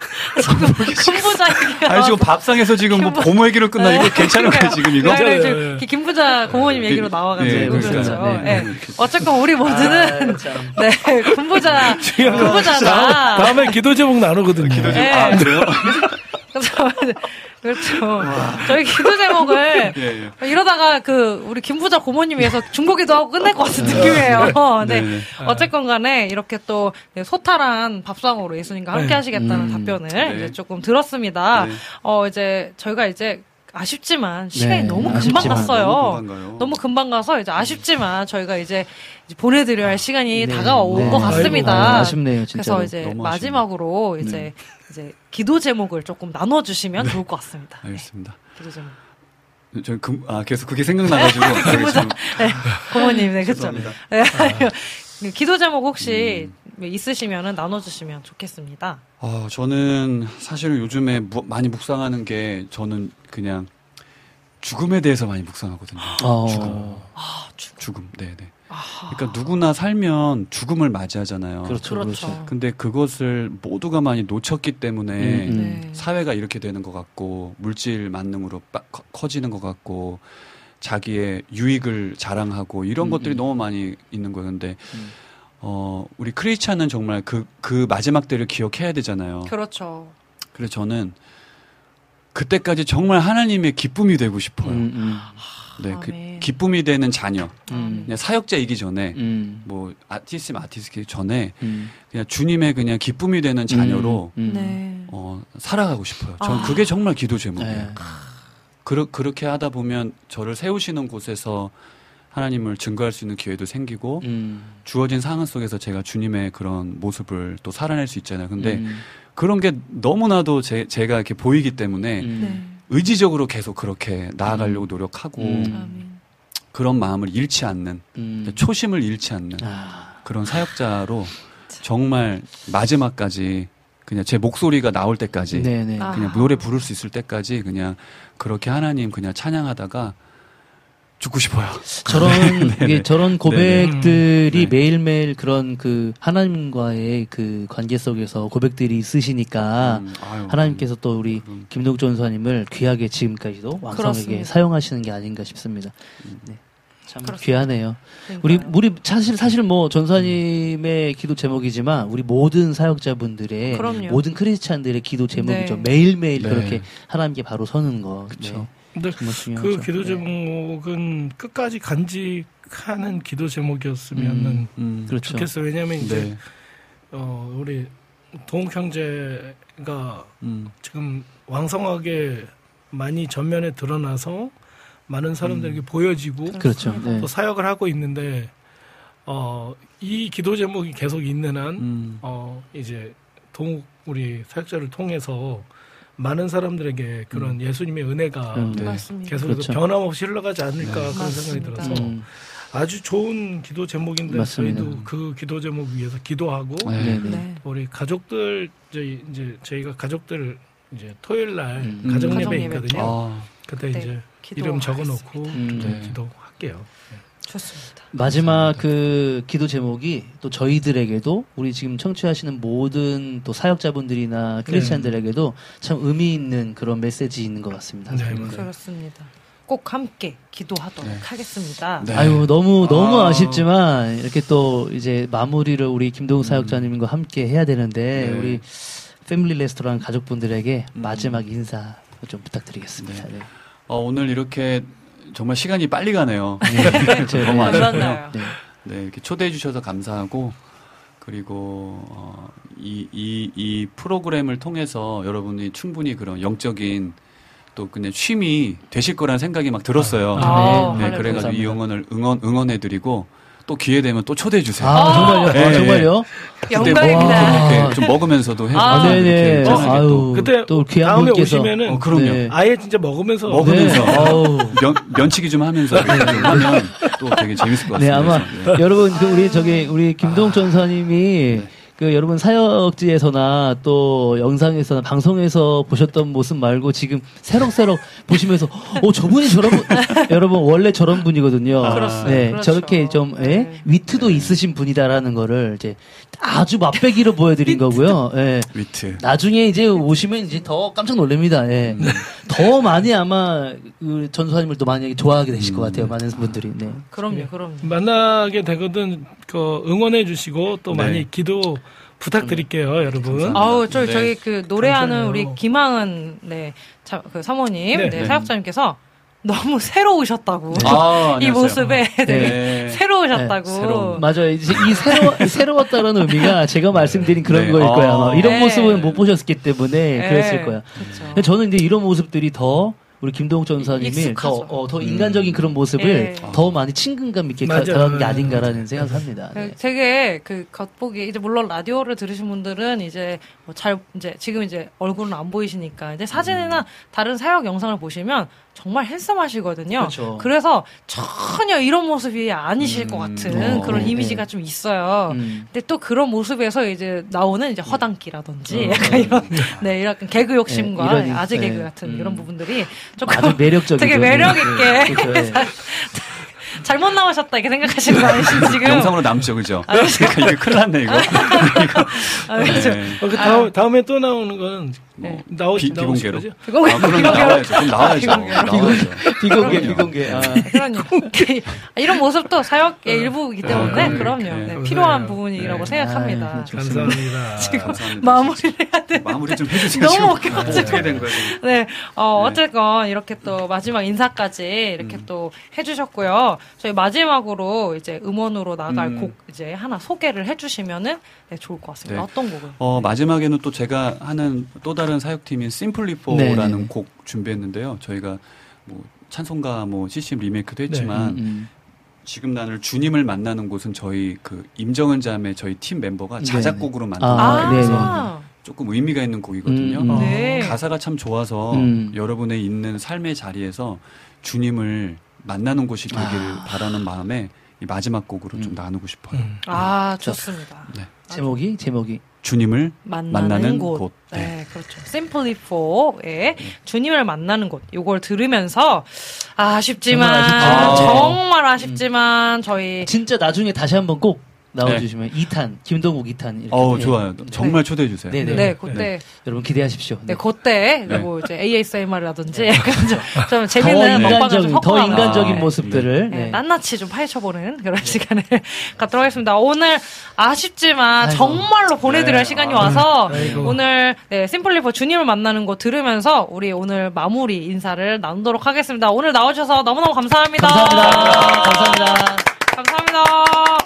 김부자 얘기가 아니, 지금 밥상에서 지금 뭐 고모 얘기로 끝나, 이거 괜찮은 거예요, 지금 이거? 네, 네, 기- 김부자 고모님 얘기로 나와가지고 예, 그렇죠. 예. 네. 어쨌건 우리 모두는 아, 참. 네 김부자 김부자다. 다음에 기도 제목 나누거든요. 네. 아, 그래요? 그렇죠. 저희 기도 제목을 예, 예. 이러다가 그 우리 김부자 고모님에서 중고기도 하고 끝낼 것 같은 느낌이에요. 네. 네, 네. 어쨌건 간에 이렇게 또 네, 소탈한 밥상으로 예수님과 함께 네. 하시겠다는 음. 답변을 네. 이제 조금 들었습니다. 네. 어, 이제 저희가 이제 아쉽지만 시간이 네, 너무 금방 아쉽지만 갔어요. 너무. 너무 금방 가서 이제 아쉽지만 저희가 이제, 이제 보내드려야 할 시간이 네, 다가온 네. 것 같습니다. 아쉽네요, 진짜. 그래서 이제. 마지막으로 이제 네. 이제 기도 제목을 조금 나눠주시면 좋을 것 같습니다. 네, 알겠습니다. 기도 제목. 저 금, 아, 계속 그게 생각나가지고. 알겠습니다. 네, 고모님, 네, 그쵸. 죄송합니다. 네, 아니요. 기도 제목 혹시 음. 있으시면 나눠주시면 좋겠습니다. 아, 저는 사실은 요즘에 무- 많이 묵상하는 게 저는 그냥 죽음에 대해서 많이 묵상하거든요. 어. 죽음. 아, 죽. 죽음. 네, 네. 그러니까 누구나 살면 죽음을 맞이하잖아요. 그렇죠, 그렇죠. 그렇죠. 근데 그것을 모두가 많이 놓쳤기 때문에 음, 음. 네. 사회가 이렇게 되는 것 같고 물질 만능으로 빠- 커- 커지는 것 같고 자기의 유익을 자랑하고 이런 음, 것들이 음. 너무 많이 있는 거예요. 근데 음. 어 우리 크리스찬은 정말 그 그 마지막 때를 기억해야 되잖아요. 그렇죠. 그래서 저는 그때까지 정말 하나님의 기쁨이 되고 싶어요. 음, 음, 네, 그 아멘. 기쁨이 되는 자녀. 음, 그냥 사역자이기 전에 음, 뭐 아티스트 아티스트기 전에 음. 그냥 주님의 그냥 기쁨이 되는 자녀로 음, 음. 네. 어, 살아가고 싶어요. 전 아. 그게 정말 기도 제목이에요. 네. 그러, 그렇게 하다 보면 저를 세우시는 곳에서 하나님을 증거할 수 있는 기회도 생기고 음, 주어진 상황 속에서 제가 주님의 그런 모습을 또 살아낼 수 있잖아요. 근데 음, 그런 게 너무나도 제, 제가 이렇게 보이기 때문에 음. 네. 의지적으로 계속 그렇게 나아가려고 노력하고 음. 그런 마음을 잃지 않는 음. 초심을 잃지 않는 아, 그런 사역자로 정말 마지막까지 그냥 제 목소리가 나올 때까지 네네. 아. 그냥 노래 부를 수 있을 때까지 그냥 그렇게 하나님 그냥 찬양하다가 죽고 싶어요. 저런 네네. 이게 저런 고백들이 네. 매일매일 그런 그 하나님과의 그 관계 속에서 고백들이 있으시니까 음, 아유, 하나님께서 또 우리 그럼. 김동욱 전사님을 귀하게 지금까지도 왕성하게 그렇습니다. 사용하시는 게 아닌가 싶습니다. 네. 참 그렇습니다. 귀하네요. 우리 그러니까요. 우리 사실 사실 뭐 전사님의 기도 제목이지만 우리 모든 사역자분들의 그럼요. 모든 크리스찬들의 기도 제목이죠. 네. 매일매일 네. 그렇게 하나님께 바로 서는 거. 그쵸. 근 중요하죠. 그 기도 네. 제목은 끝까지 간직하는 기도 제목이었으면은 음, 음, 그렇죠. 좋겠어요. 왜냐하면 이제 네. 어, 우리 동욱 형제가 음, 지금 왕성하게 많이 전면에 드러나서 많은 사람들에게 보여지고 그렇죠. 네. 또 사역을 하고 있는데 어, 이 기도 제목이 계속 있는 한 음, 어, 이제 동욱 우리 사역자를 통해서 많은 사람들에게 그런 예수님의 은혜가 음, 네. 계속 그렇죠. 변함없이 흘러가지 않을까 네. 그런 생각이 맞습니다. 들어서 음, 아주 좋은 기도 제목인데 맞습니다. 저희도 그 기도 제목 위해서 기도하고 네. 네네. 네. 우리 가족들 저희 이제 저희가 가족들 이제 토요일 날 음. 가정 음. 예배 있거든요. 아, 그때 네, 이제 기도 이름 적어놓고 음. 좀 네. 기도할게요. 좋습니다. 마지막 그 기도 제목이 또 저희들에게도 우리 지금 청취하시는 모든 또 사역자분들이나 크리스찬들에게도 참 의미 있는 그런 메시지인 것 같습니다. 네. 그렇습니다. 꼭 함께 기도하도록 네. 하겠습니다. 네. 아유 너무 너무 아. 아... 쉽지만 이렇게 또 이제 마무리를 우리 김동욱 사역자님과 함께 해야 되는데 네. 우리 패밀리 레스토랑 가족분들에게 음. 마지막 인사 좀 부탁드리겠습니다. 네. 어, 오늘 이렇게 정말 시간이 빨리 가네요. 네. 너무 안 아쉽고요. 네. 네, 이렇게 초대해 주셔서 감사하고 그리고 어, 이, 이, 이 프로그램을 통해서 여러분이 충분히 그런 영적인 또 그냥 쉼이 되실 거라는 생각이 막 들었어요. 아, 네, 할렐루야. 그래가지고 이 감사합니다. 응원을 응원 응원해 드리고 또 기회 되면 또 초대해 주세요. 아, 정말요? 네. 아, 정말요? 영광입니다. 이렇게 좀 먹으면서도 해보고 아, 네네. 이렇게 편하게 아유, 또 그때 또 귀한 다음에 분께서. 오시면은 어, 그럼요. 네. 아예 진짜 먹으면서 먹으면서 네. 아우. 면, 면치기 좀 하면서 좀 하면 또 되게 재밌을 것 네, 같습니다. 아마 네. 여러분 그 우리 저기 우리 김동 전사님이 그 여러분 사역지에서나 또 영상에서나 방송에서 보셨던 모습 말고 지금 새록새록 보시면서 어 저분이 저런 분 여러분 원래 저런 분이거든요. 그렇습니다. 네, 그렇죠. 저렇게 좀 예? 네. 위트도 있으신 분이다라는 거를 이제 아주 맛배기로 보여드린 거고요. 예. 위트. 나중에 이제 오시면 이제 더 깜짝 놀랍니다. 예. 더 많이 아마 그 전수사님을 또 많이 좋아하게 되실 것 같아요. 많은 분들이. 네. 그럼요, 그럼요. 만나게 되거든 그 응원해 주시고 또 네. 많이 기도 부탁드릴게요, 여러분. 아우, 저, 네. 저기 그 노래하는 감사해요. 우리 김항은, 네, 자, 그 사모님, 네. 네, 네. 사역자님께서 너무 새로우셨다고. 아, 이. 모습에, 네, 네. 새로우셨다고. 네. 맞아요. 이제 이 새로 새로웠다는 의미가 제가 말씀드린 그런 네. 거일 거야. 아. 이런 네. 모습은 못 보셨기 때문에 네. 그랬을 거야. 그쵸. 저는 이제 이런 모습들이 더 우리 김동욱 전사님이 더, 익숙하죠. 어, 더 인간적인 그런 모습을 네. 더 많이 친근감 있게 가- 맞아요. 다가간 게 아닌가라는 생각을 합니다. 그 네. 되게 그 겉보기 이제 물론 라디오를 들으신 분들은 이제 뭐 잘 이제 지금 이제 얼굴은 안 보이시니까 이제 사진이나 다른 사역 영상을 보시면 정말 핸섬하시거든요. 그렇죠. 그래서 전혀 이런 모습이 아니실 것 같은 어, 그런 네, 이미지가 좀 있어요. 음. 근데 또 그런 모습에서 이제 나오는 이제 허당기라든지 약간 이런 네 약간 개그 욕심과 네, 이런, 아재 개그 네, 같은 음. 이런 부분들이 조금 아주 매력적이죠. 되게 매력 있게 네, 그렇죠. 네. 잘못 나오셨다 이렇게 생각하시는 거 아니시죠 지금? 영상으로 남죠, 그죠? 아, 그렇죠. 그러니까 이거 큰일 났네, 이거. 이거. 아, 그렇죠. 네. 어, 그 다음, 다음에 또 나오는 건 네. 나오시, 비- 비공개로? 비공개 아, 그럼 비공개로. 나와야죠. 그럼 나와야죠. 비공개로. 나와야죠. 비공개. 비공개. 아. 그럼요. 이런 모습도 사역의 일부이기 때문에 아, 그럼요. 네. 네, 필요한 감사해요. 부분이라고 네. 생각합니다. 아, 네, 감사합니다. 감사합니다. 마무리를 해야 돼. 마무리 좀 해주세요. 너무 지금. 웃겨가지고. 어떻게 된 거예요? 지금? 네, 어, 네. 어쨌건 이렇게 또 마지막 인사까지 이렇게 음. 또 해주셨고요. 저희 마지막으로 이제 음원으로 나갈 음. 곡 이제 하나 소개를 해주시면은 네, 좋을 것 같습니다. 네. 어떤 곡을? 어, 마지막에는 또 제가 하는 또 다른 사역팀인 심플리포라는 네. 곡 준비했는데요. 저희가 뭐 찬송가 뭐 CCM 리메이크도 음, 했지만 음. 지금 나를 주님을 만나는 곳은 저희 그 임정은 자매 저희 팀 멤버가 네, 자작곡으로 만든 아, 곡이라서 아, 조금 의미가 있는 곡이거든요. 음, 음. 네. 가사가 참 좋아서 음. 여러분의 있는 삶의 자리에서 주님을 만나는 곳이 되기를 아. 바라는 마음에 이 마지막 곡으로 좀 음. 나누고 싶어요. 음. 아, 좋습니다. 네. 제목이 제목이 주님을 만나는, 만나는 곳. 곳. 네, 그렇죠. Simply For의 주님을 만나는 곳. 요걸 들으면서 아쉽지만 정말 아쉽죠. 정말 아쉽지만 저희 진짜 나중에 다시 한번 꼭 나와주시면 2탄 김동욱 2탄 이렇게 어우 네. 좋아요. 정말 초대해 주세요. 네, 네, 네. 그때 여러분 기대하십시오. 네, 그때 네. 뭐 이제 ASMR이라든지 약간 좀, 좀더 재밌는 먹방을 더 섞어가면서 인간적인 아, 모습들을 네, 네. 낱낱이 좀 파헤쳐보는 그런 시간을 갖도록 하겠습니다. 오늘 아쉽지만 아이고. 정말로 보내드릴 네, 시간이 아. 와서 아이고. 오늘 네, 심플리퍼 주님을 만나는 거 들으면서 우리 오늘 마무리 인사를 나누도록 하겠습니다. 오늘 나와주셔서 너무너무 감사합니다. 감사합니다. 감사합니다. 감사합니다.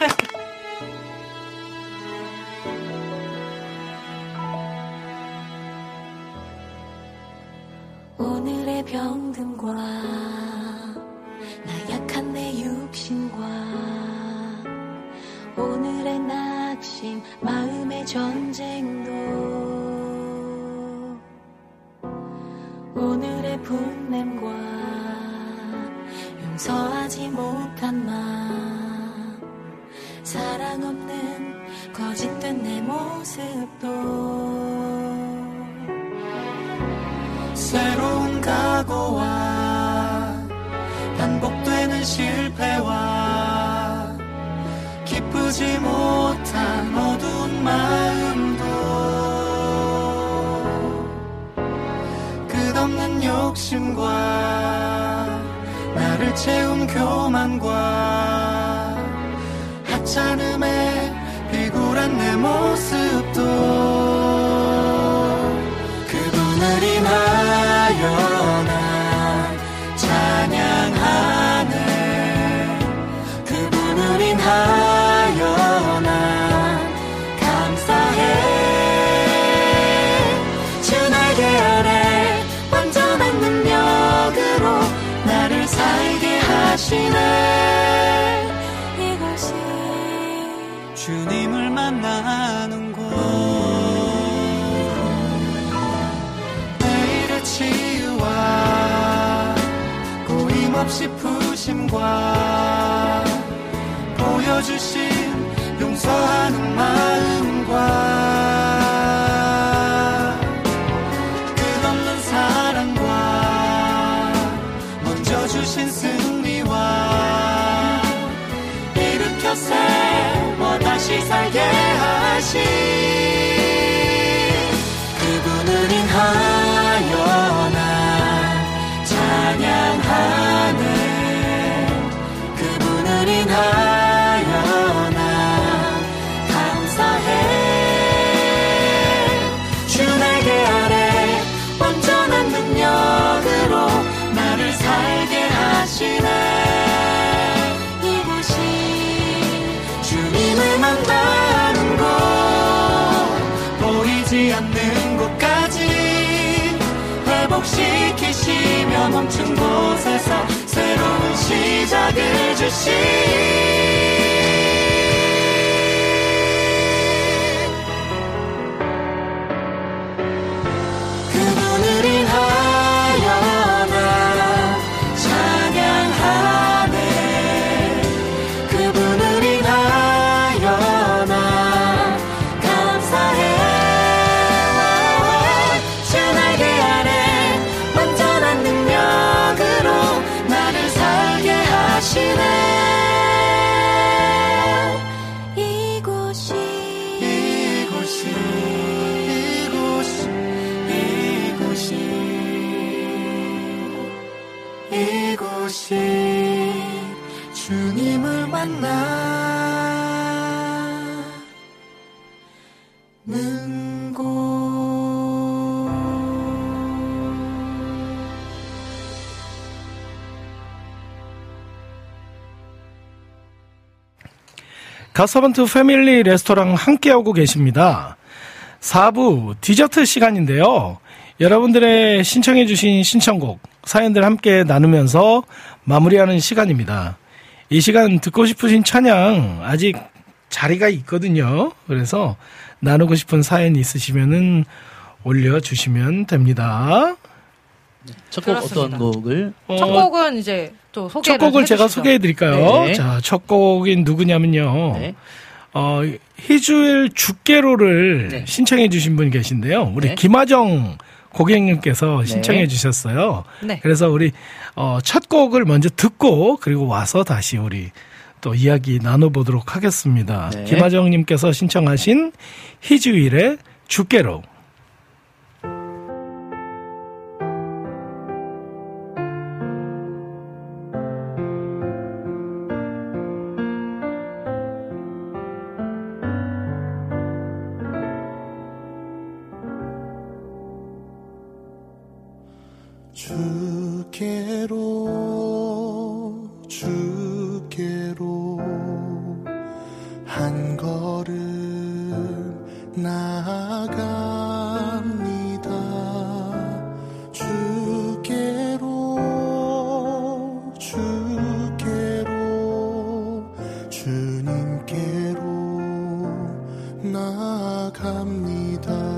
오늘의 병듦과 나약한 내 육신과 오늘의 낙심 마음의 전쟁도 오늘의 분냄과 용서하지 못한 마음 사랑 없는 거짓된 내 모습도 새로운 각오와 반복되는 실패와 기쁘지 못한 어두운 마음도 끝없는 욕심과 나를 채운 교만과 하찮음에 비굴한 내 모습도 만나는 곳. 내일의 치유와 고임없이 푸심과 보여주신 용서하는 마음과 끝없는 사랑과 먼저 주신 승리와 일으켜 세워 다시 살게 하신 그분을 인하여 난 찬양하네 그분을 인하여 난 감사해. 주 날개 아래 완전한 능력으로 나를 살게 하시네 회복시키시며 멈춘 곳에서 새로운 시작을 주신 가서번트 패밀리 레스토랑 함께하고 계십니다. 4부 디저트 시간인데요. 여러분들의 신청해주신 신청곡, 사연들 함께 나누면서 마무리하는 시간입니다. 이 시간 듣고 싶으신 찬양 아직 자리가 있거든요. 그래서 나누고 싶은 사연 있으시면은 올려주시면 됩니다. 첫 곡 어떤. 곡을 어, 첫 곡은 이제 또 소개를 첫 곡을 제가 해주시죠. 소개해 드릴까요? 네. 자, 첫 곡인 누구냐면요. 네. 어, 희주엘 죽게로를 네. 신청해 주신 분이 계신데요. 우리 네. 김하정 고객님께서 신청해 주셨어요. 네. 그래서 우리 어, 첫 곡을 먼저 듣고 그리고 와서 다시 우리 또 이야기 나눠보도록 하겠습니다. 네. 김하정님께서 신청하신 희주일의 죽게로. 주께로 갑니다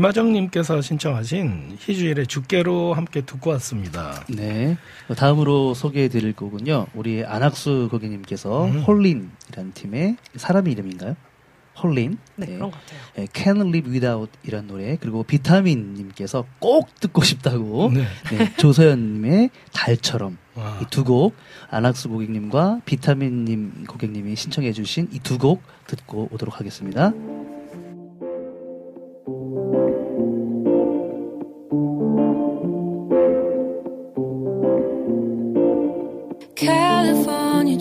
김하정님께서 신청하신 희주일의 죽게로 함께 듣고 왔습니다. 네. 다음으로 소개해 드릴 곡은요. 우리 안학수 고객님께서 음. 홀린이라는 팀의 사람의 이름인가요? 홀린. 네, 그런 것 같아요. 예, Can't Live Without 이란 노래 그리고 비타민님께서 꼭 듣고 싶다고 네. 네, 조서연님의 달처럼 와. 이두 곡 안학수 고객님과 비타민님 고객님이 신청해주신 이 두 곡 듣고 오도록 하겠습니다.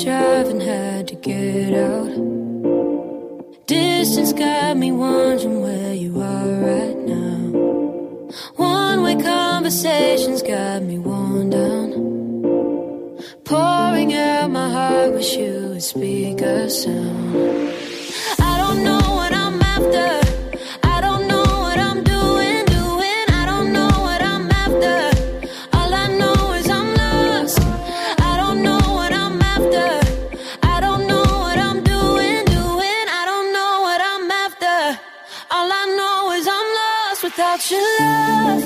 Driving had to get out. Distance got me wondering where you are right now. One way conversations got me worn down. Pouring out my heart, wish you would speak a sound. I don't know about your love.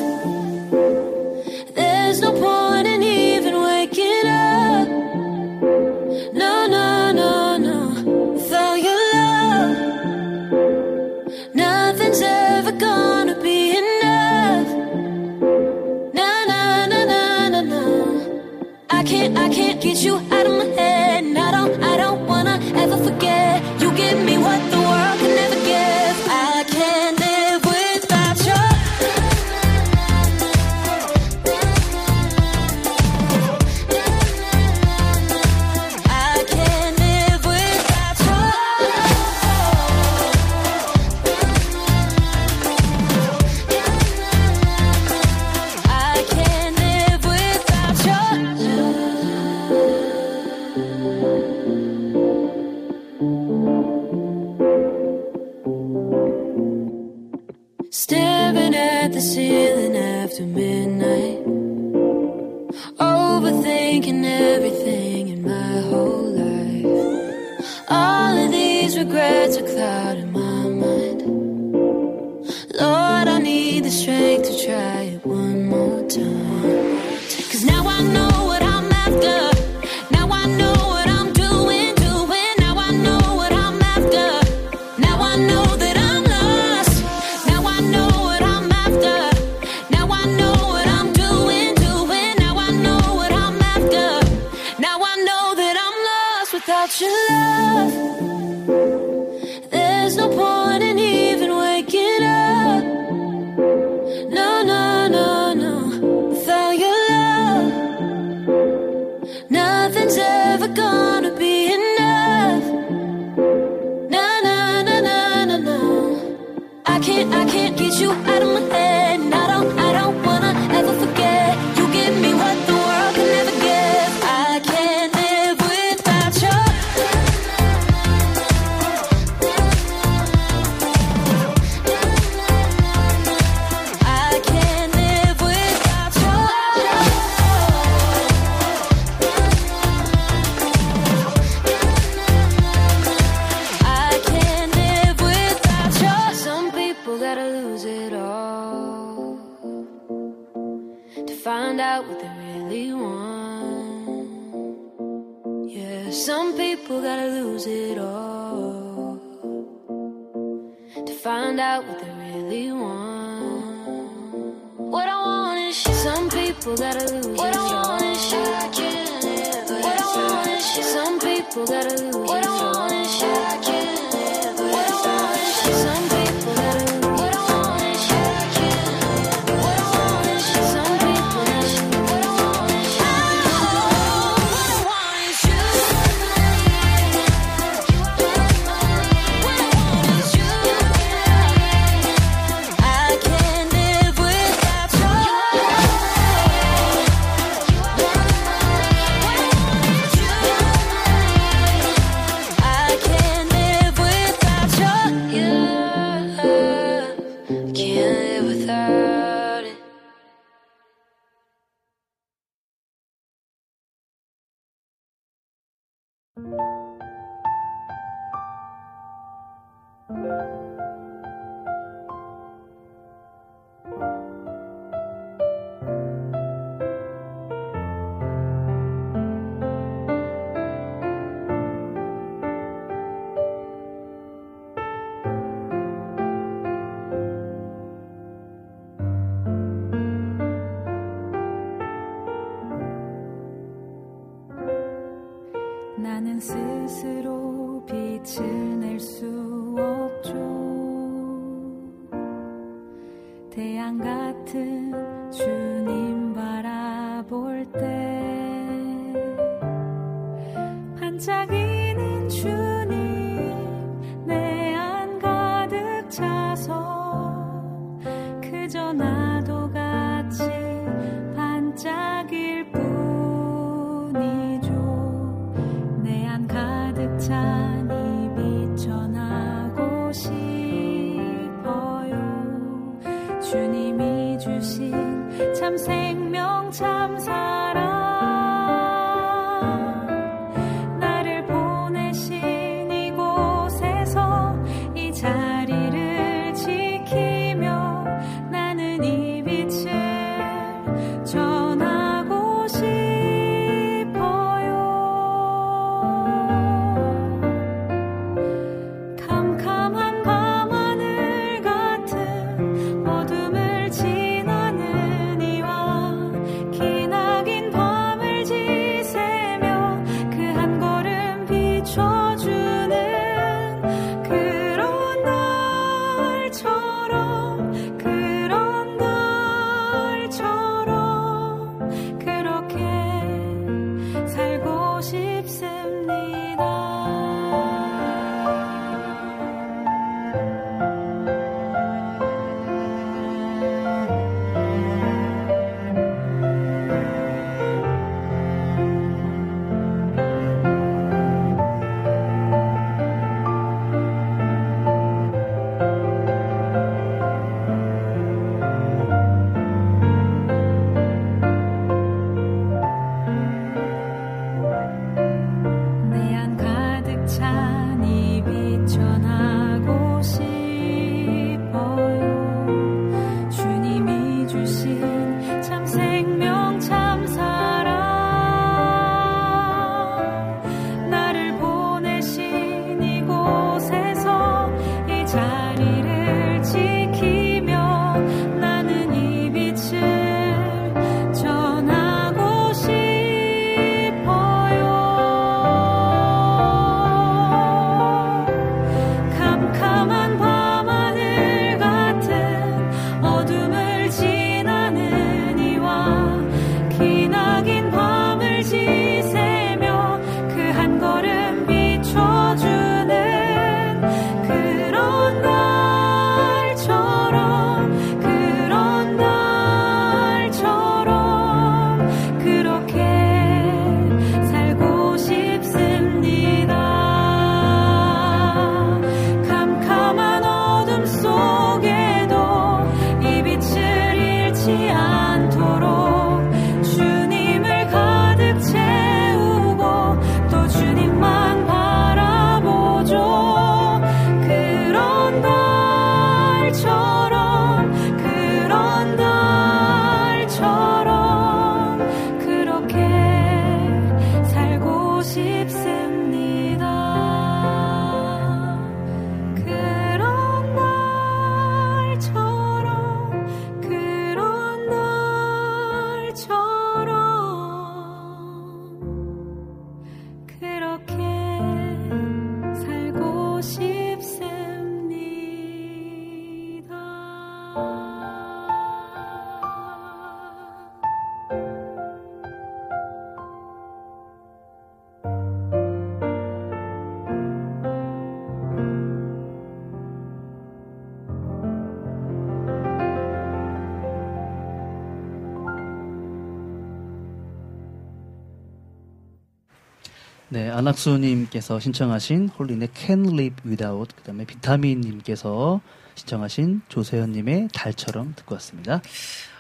네, 안학수님께서 신청하신 홀린의 Can Live Without, 그 다음에 비타민님께서 신청하신 조세현님의 달처럼 듣고 왔습니다.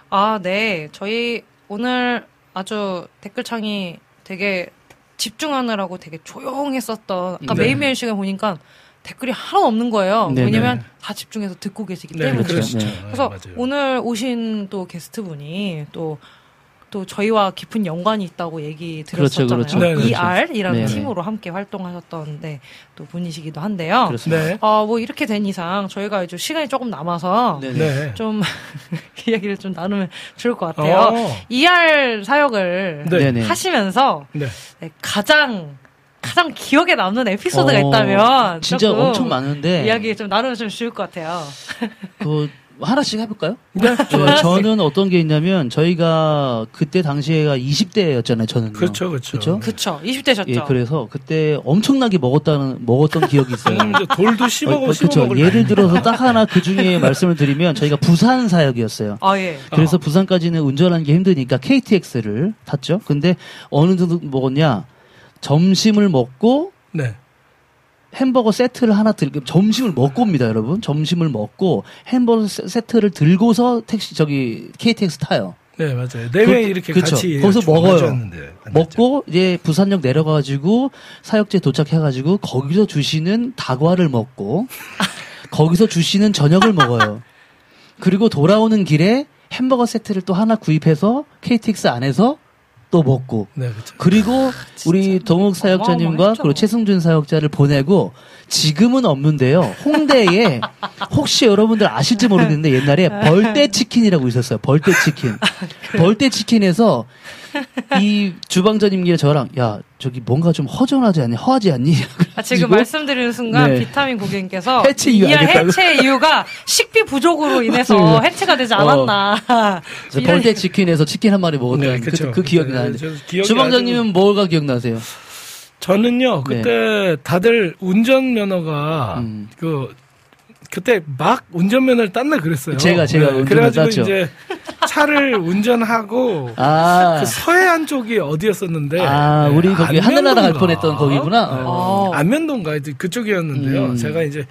아, 네. 저희 오늘 아주 댓글창이 되게 집중하느라고 되게 조용했었던 아까 네. 메인 메인 시간 보니까 댓글이 하나도 없는 거예요. 네, 왜냐면 네. 다 집중해서 듣고 계시기 네, 때문에. 그렇죠. 그렇죠. 네. 네, 그래서 맞아요. 오늘 오신 또 게스트분이 또, 또 저희와 깊은 연관이 있다고 얘기 그렇죠, 드렸었잖아요. 그렇죠. 네, 그렇죠. ER이라는 네, 네. 팀으로 함께 활동하셨던데 또 분이시기도 한데요. 그렇습니다. 네. 어, 뭐 이렇게 된 이상 저희가 이제 시간이 조금 남아서 네, 네. 네. 좀 이야기를 좀 나누면 좋을 것 같아요. 어. ER 사역을 네. 네, 네. 하시면서 네. 네, 가장 가장 기억에 남는 에피소드가 어, 있다면 진짜 엄청 많은데 이야기 좀 나누면 좀 좋을 것 같아요. 그 하나씩 해볼까요? 네. 네, 저는 어떤 게 있냐면 저희가 그때 당시에가 20대였잖아요. 저는 그렇죠, 그렇죠. 그렇죠? 그쵸 20대셨죠. 예, 그래서 그때 엄청나게 먹었다는 먹었던 기억이 있어요. 음, 돌도 씹어먹고 어, 그렇죠. 씹어먹을 예를 들어서 딱 하나 그 중에 말씀을 드리면 저희가 부산 사역이었어요. 아 예. 그래서 부산까지는 운전하는 게 힘드니까 KTX를 탔죠. 근데 어느 정도 먹었냐? 점심을 먹고 네. 햄버거 세트를 하나 들고 점심을 먹고 옵니다, 여러분. 점심을 먹고 햄버거 세- 세트를 들고서 택시 저기 KTX 타요. 네, 맞아요. 내외 그- 이렇게 그쵸. 같이 거기서 좀 먹어요. 먹고 이제 부산역 내려가 가지고 사역제 도착해 가지고 거기서 주시는 다과를 먹고 거기서 주시는 저녁을 먹어요. 그리고 돌아오는 길에 햄버거 세트를 또 하나 구입해서 KTX 안에서 또 먹고 네, 그렇죠. 그리고 우리 동욱 사역자님과. 그리고 최승준 사역자를 보내고 지금은 없는데요. 홍대에 혹시 여러분들 아실지 모르겠는데 옛날에 벌떼 치킨이라고 있었어요. 벌떼 치킨. 벌떼 치킨에서 이 주방장님과 저랑 야 저기 뭔가 좀 허전하지 않니? 허하지 않니? 아, 지금 말씀드리는 순간 네. 비타민 고객님께서 해체 이유? 해체 이유가 식비 부족으로 인해서 해체가 되지 않았나. 이런 벌떼 치킨에서 치킨 한 마리 먹었던 네, 그. 그 기억이 네, 나는데 기억이 주방장님은 뭐가 기억나세요? 저는요 네. 그때 다들 운전면허가 음. 그 그때 막 운전면허를 땄나 그랬어요. 네, 제가- 제가 운전면허 그래가지고 땄죠. 이제 차를 운전하고 아, 그 서해안 쪽이 어디였었는데 아 네, 우리 거기 하늘나라 갈? 뻔했던 거기구나. 네. 어. 어. 안면도인가 하여튼 그쪽이었는데요. 음. 제가 이제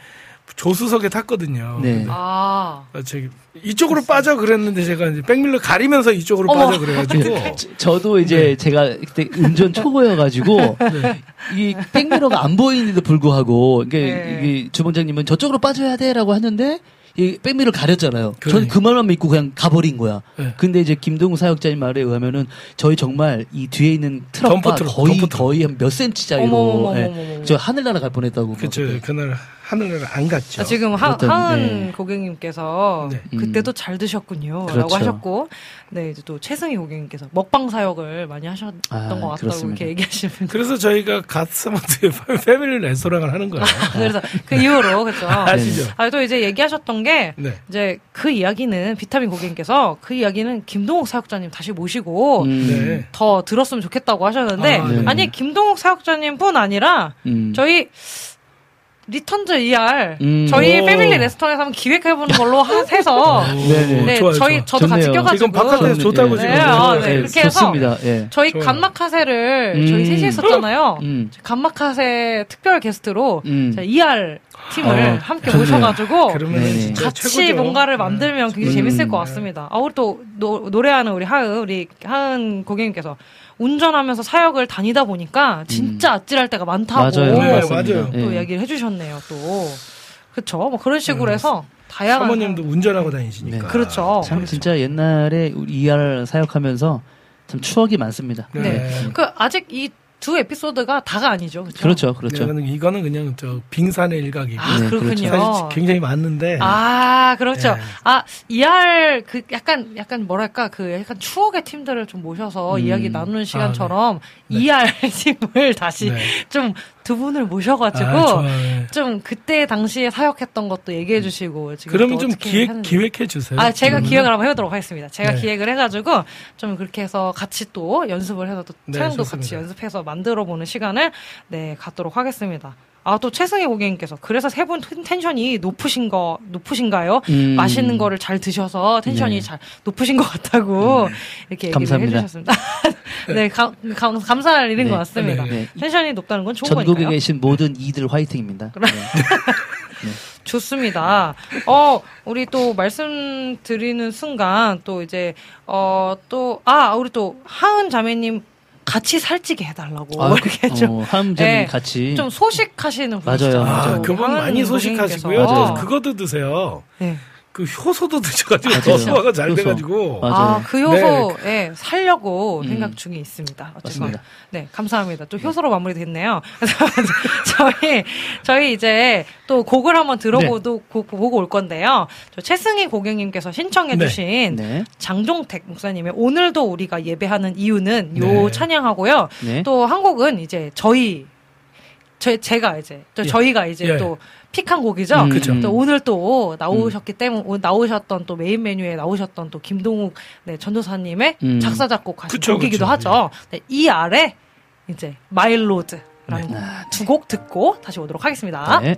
조수석에 탔거든요. 네. 근데 아. 아, 저기 이쪽으로 빠져 그랬는데 제가 이제 백밀러 가리면서 이쪽으로 어머. 빠져 그래가지고 저- 저도 이제 제가 그때 운전 초보여가지고 이 백미러가 안 보이는데도 불구하고 이게, 네. 이게 주방장님은 저쪽으로 빠져야 돼라고 하는데 이 백미러 가렸잖아요. 저는. 그 말만 믿고 그냥 가버린 거야. 네. 근데 이제 김동우 사역자님 말에 의하면은 저희 정말 이 뒤에 있는 트럭과 덤프 트럭, 거의 덤프 트럭. 거의 한 몇 센치 어머머머머머머. 예. 저 하늘나라 갈 뻔했다고. 그쵸. 그날 하늘을 안 갔죠. 아, 지금 하, 하은 네. 고객님께서 네. 그때도 음. 잘 드셨군요. 그렇죠. 라고 하셨고, 네, 이제 또 최승희 고객님께서 먹방 사역을 많이 하셨던 아, 것 같다고 그렇습니다. 이렇게 얘기하시면. 그래서 저희가 갓스먼트 패밀리 레스토랑을 하는 거예요. 그래서 그 이후로, 그죠. 아시죠? 아, 또 이제 얘기하셨던 게, 네. 이제 그 이야기는 비타민 고객님께서 그 이야기는 김동욱 사역자님 다시 모시고 음. 네. 더 들었으면 좋겠다고 하셨는데, 아, 네. 아, 니 김동욱 사역자님 뿐 아니라, 음. 저희 Returns ER 음. 저희 오. 패밀리 레스토랑에서 한번 기획해보는 걸로 하- 해서 네네. 네 좋아요, 저희 좋아요. 저도 같이 좋네요. 껴가지고 지금 바깥에서 저는, 좋다고 예. 지금. 네, 아. 네, 예, 그렇게 해서 좋습니다. 예. 저희 좋아요. 간마카세를 음. 저희 셋이 했었잖아요. 음. 간마카세 특별 게스트로 음. ER 팀을 어, 함께 좋네요. 모셔가지고 그러면 네네. 진짜 같이 최고죠. 뭔가를 네. 만들면 굉장히 음. 재밌을 것 같습니다. 아, 우리 또 노, 노래하는 우리 하은, 우리 하은 고객님께서 운전하면서 사역을 다니다 보니까 진짜 아찔할 때가 많다고 음. 맞아요. 네. 맞아요. 또 예. 얘기를 해주셨네요. 또 그쵸? 뭐 그런 식으로 네. 해서 다양한 사모님도 운전하고 다니시니까. 네. 그렇죠. 참 진짜 옛날에 ER 사역하면서 참 추억이 많습니다. 네. 네. 그 아직 이 두 에피소드가 다가 아니죠. 그쵸? 그렇죠, 그렇죠. 이거는, 이거는 그냥 저 빙산의 일각이고 아 네, 그렇군요. 사실 굉장히 많은데 아 그렇죠. 네. 아 ER 그 약간 약간 뭐랄까 그 약간 추억의 팀들을 좀 모셔서 음. 이야기 나누는 시간처럼 ER 팀을 다시 네. 좀 두 분을 모셔가지고 아, 좋아요. 좀 그때 당시에 사역했던 것도 얘기해 주시고 지금 그러면 또좀 기획 하는지. 기획해 주세요. 아, 제가 음. 기획을 한번 해보도록 하겠습니다. 제가 네. 기획을 해가지고 좀 그렇게 해서 같이 또 연습을 해서 또 네, 촬영도 좋습니다. 같이 연습해서 만들어보는 시간을 네 갖도록 하겠습니다. 아 또 최승희 고객님께서 그래서 세 분 텐션이 높으신 거 높으신가요? 음. 맛있는 거를 잘 드셔서 텐션이 네. 잘 높으신 것 같다고 이렇게 얘기를. 해주셨습니다. 네, 감, 감, 감사할 일인 네. 것 같습니다. 네. 텐션이 높다는 건 좋은 전국에 거니까요. 계신 모든 이들 화이팅입니다. 네. 좋습니다. 어, 우리 또 말씀드리는 순간 또 이제 어 또 아, 우리 또 하은 자매님 같이 살찌게 해달라고 아, 이렇게 좀 어, 함자님 네, 같이 좀 소식하시는 맞아요, 분이시죠. 맞아요. 아, 그분 많이 소식하시고요. 그거도 드세요. 네. 그 효소도 드셔가지고. 더 소화가 잘 효소. 돼가지고. 맞아요. 아, 그 효소, 네. 예, 살려고 음. 생각 중에 있습니다. 어쨌건. 맞습니다. 네, 감사합니다. 또 효소로 마무리됐네요. 그래서 저희, 저희 이제 또 곡을 한번 들어보도, 곡 보고 올 건데요. 저 최승희 고객님께서 신청해주신 네. 장종택 목사님의 오늘도 우리가 예배하는 이유는 요 네. 찬양하고요. 네. 또한 곡은 이제 저희, 저, 제가 이제, 또 예. 저희가 이제 예. 또 픽한 곡이죠. 음, 그쵸. 또 오늘 또 나오셨기 때문에 오- 나오셨던 또 메인 메뉴에 나오셨던 또 김동욱 네, 전도사님의 음. 작사 작곡하신 그쵸, 곡이기도 그쵸. 하죠. 네, 이 아래 이제 마일로드라는 네. 두곡 듣고 다시 오도록 하겠습니다. 네.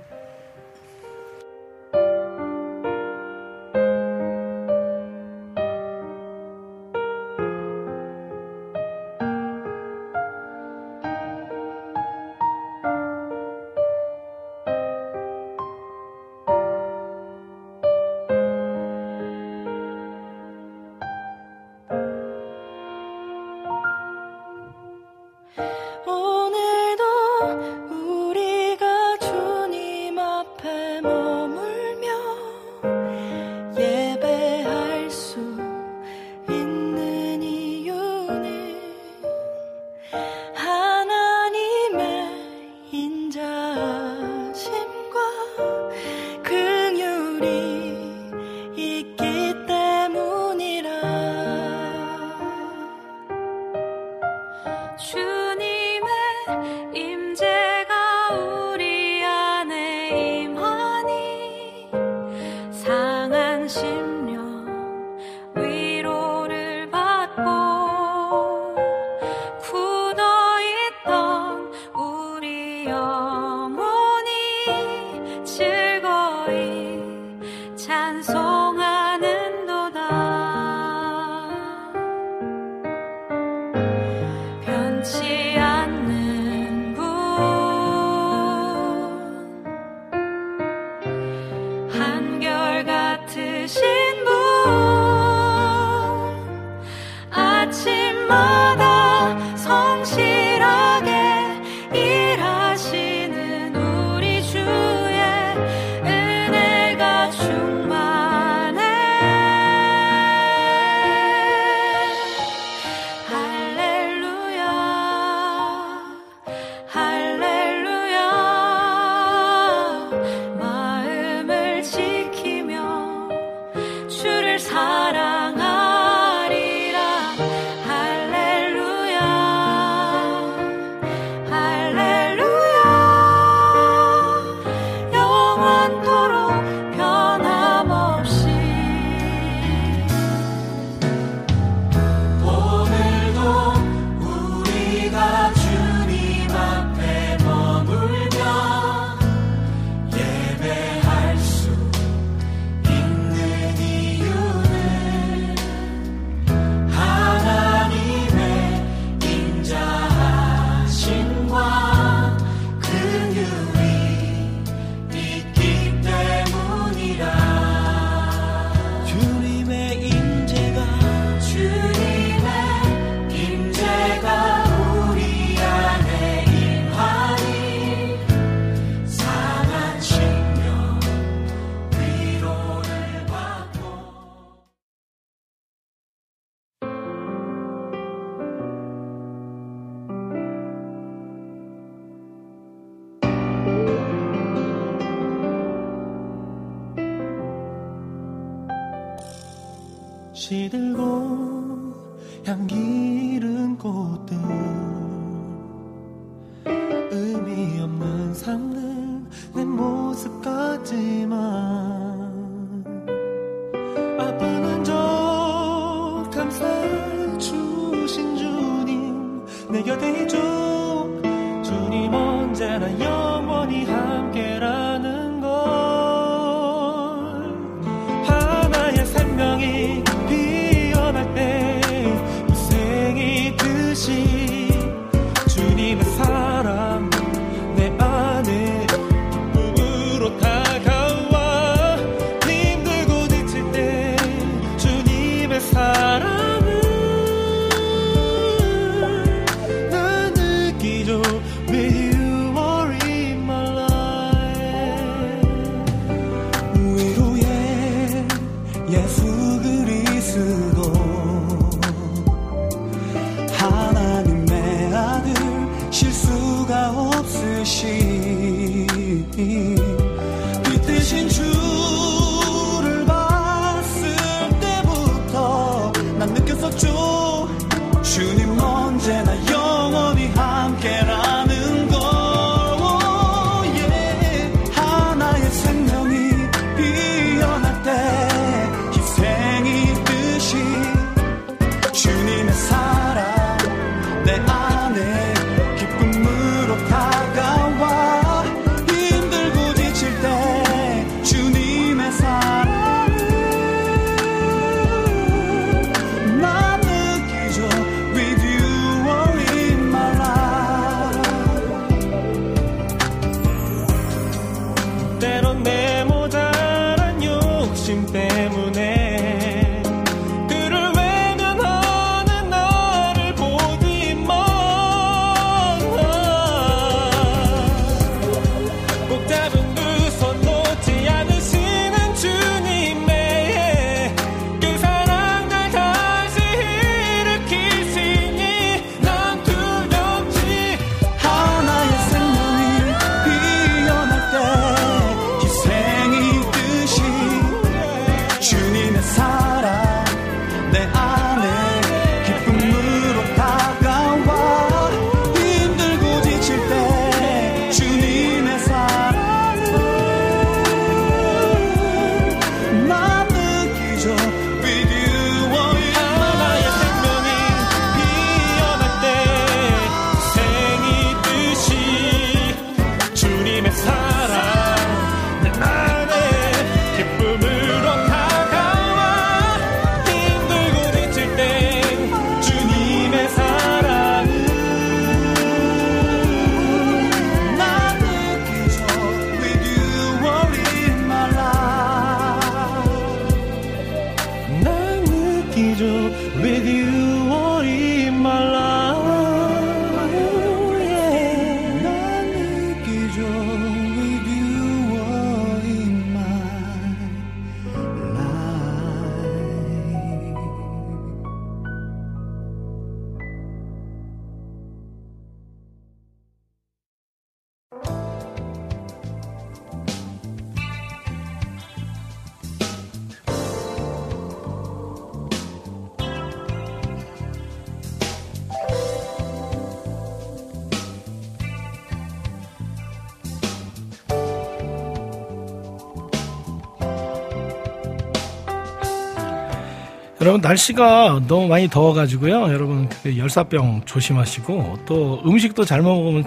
여러분 날씨가 너무 많이 더워가지고요. 여러분 그 열사병 조심하시고 또 음식도 잘 먹으면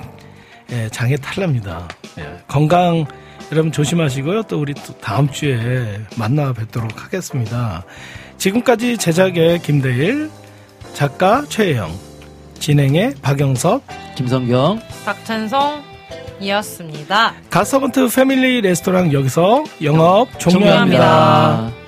예, 장에 탈납니다. 예, 건강 여러분 조심하시고요. 또 우리 또 다음 주에 만나 뵙도록 하겠습니다. 지금까지 제작의 김대일, 작가 최혜영, 진행의 박영섭, 김성경, 박찬성 이었습니다. 가서번트 패밀리 레스토랑 여기서 영업 종료합니다. 종료합니다.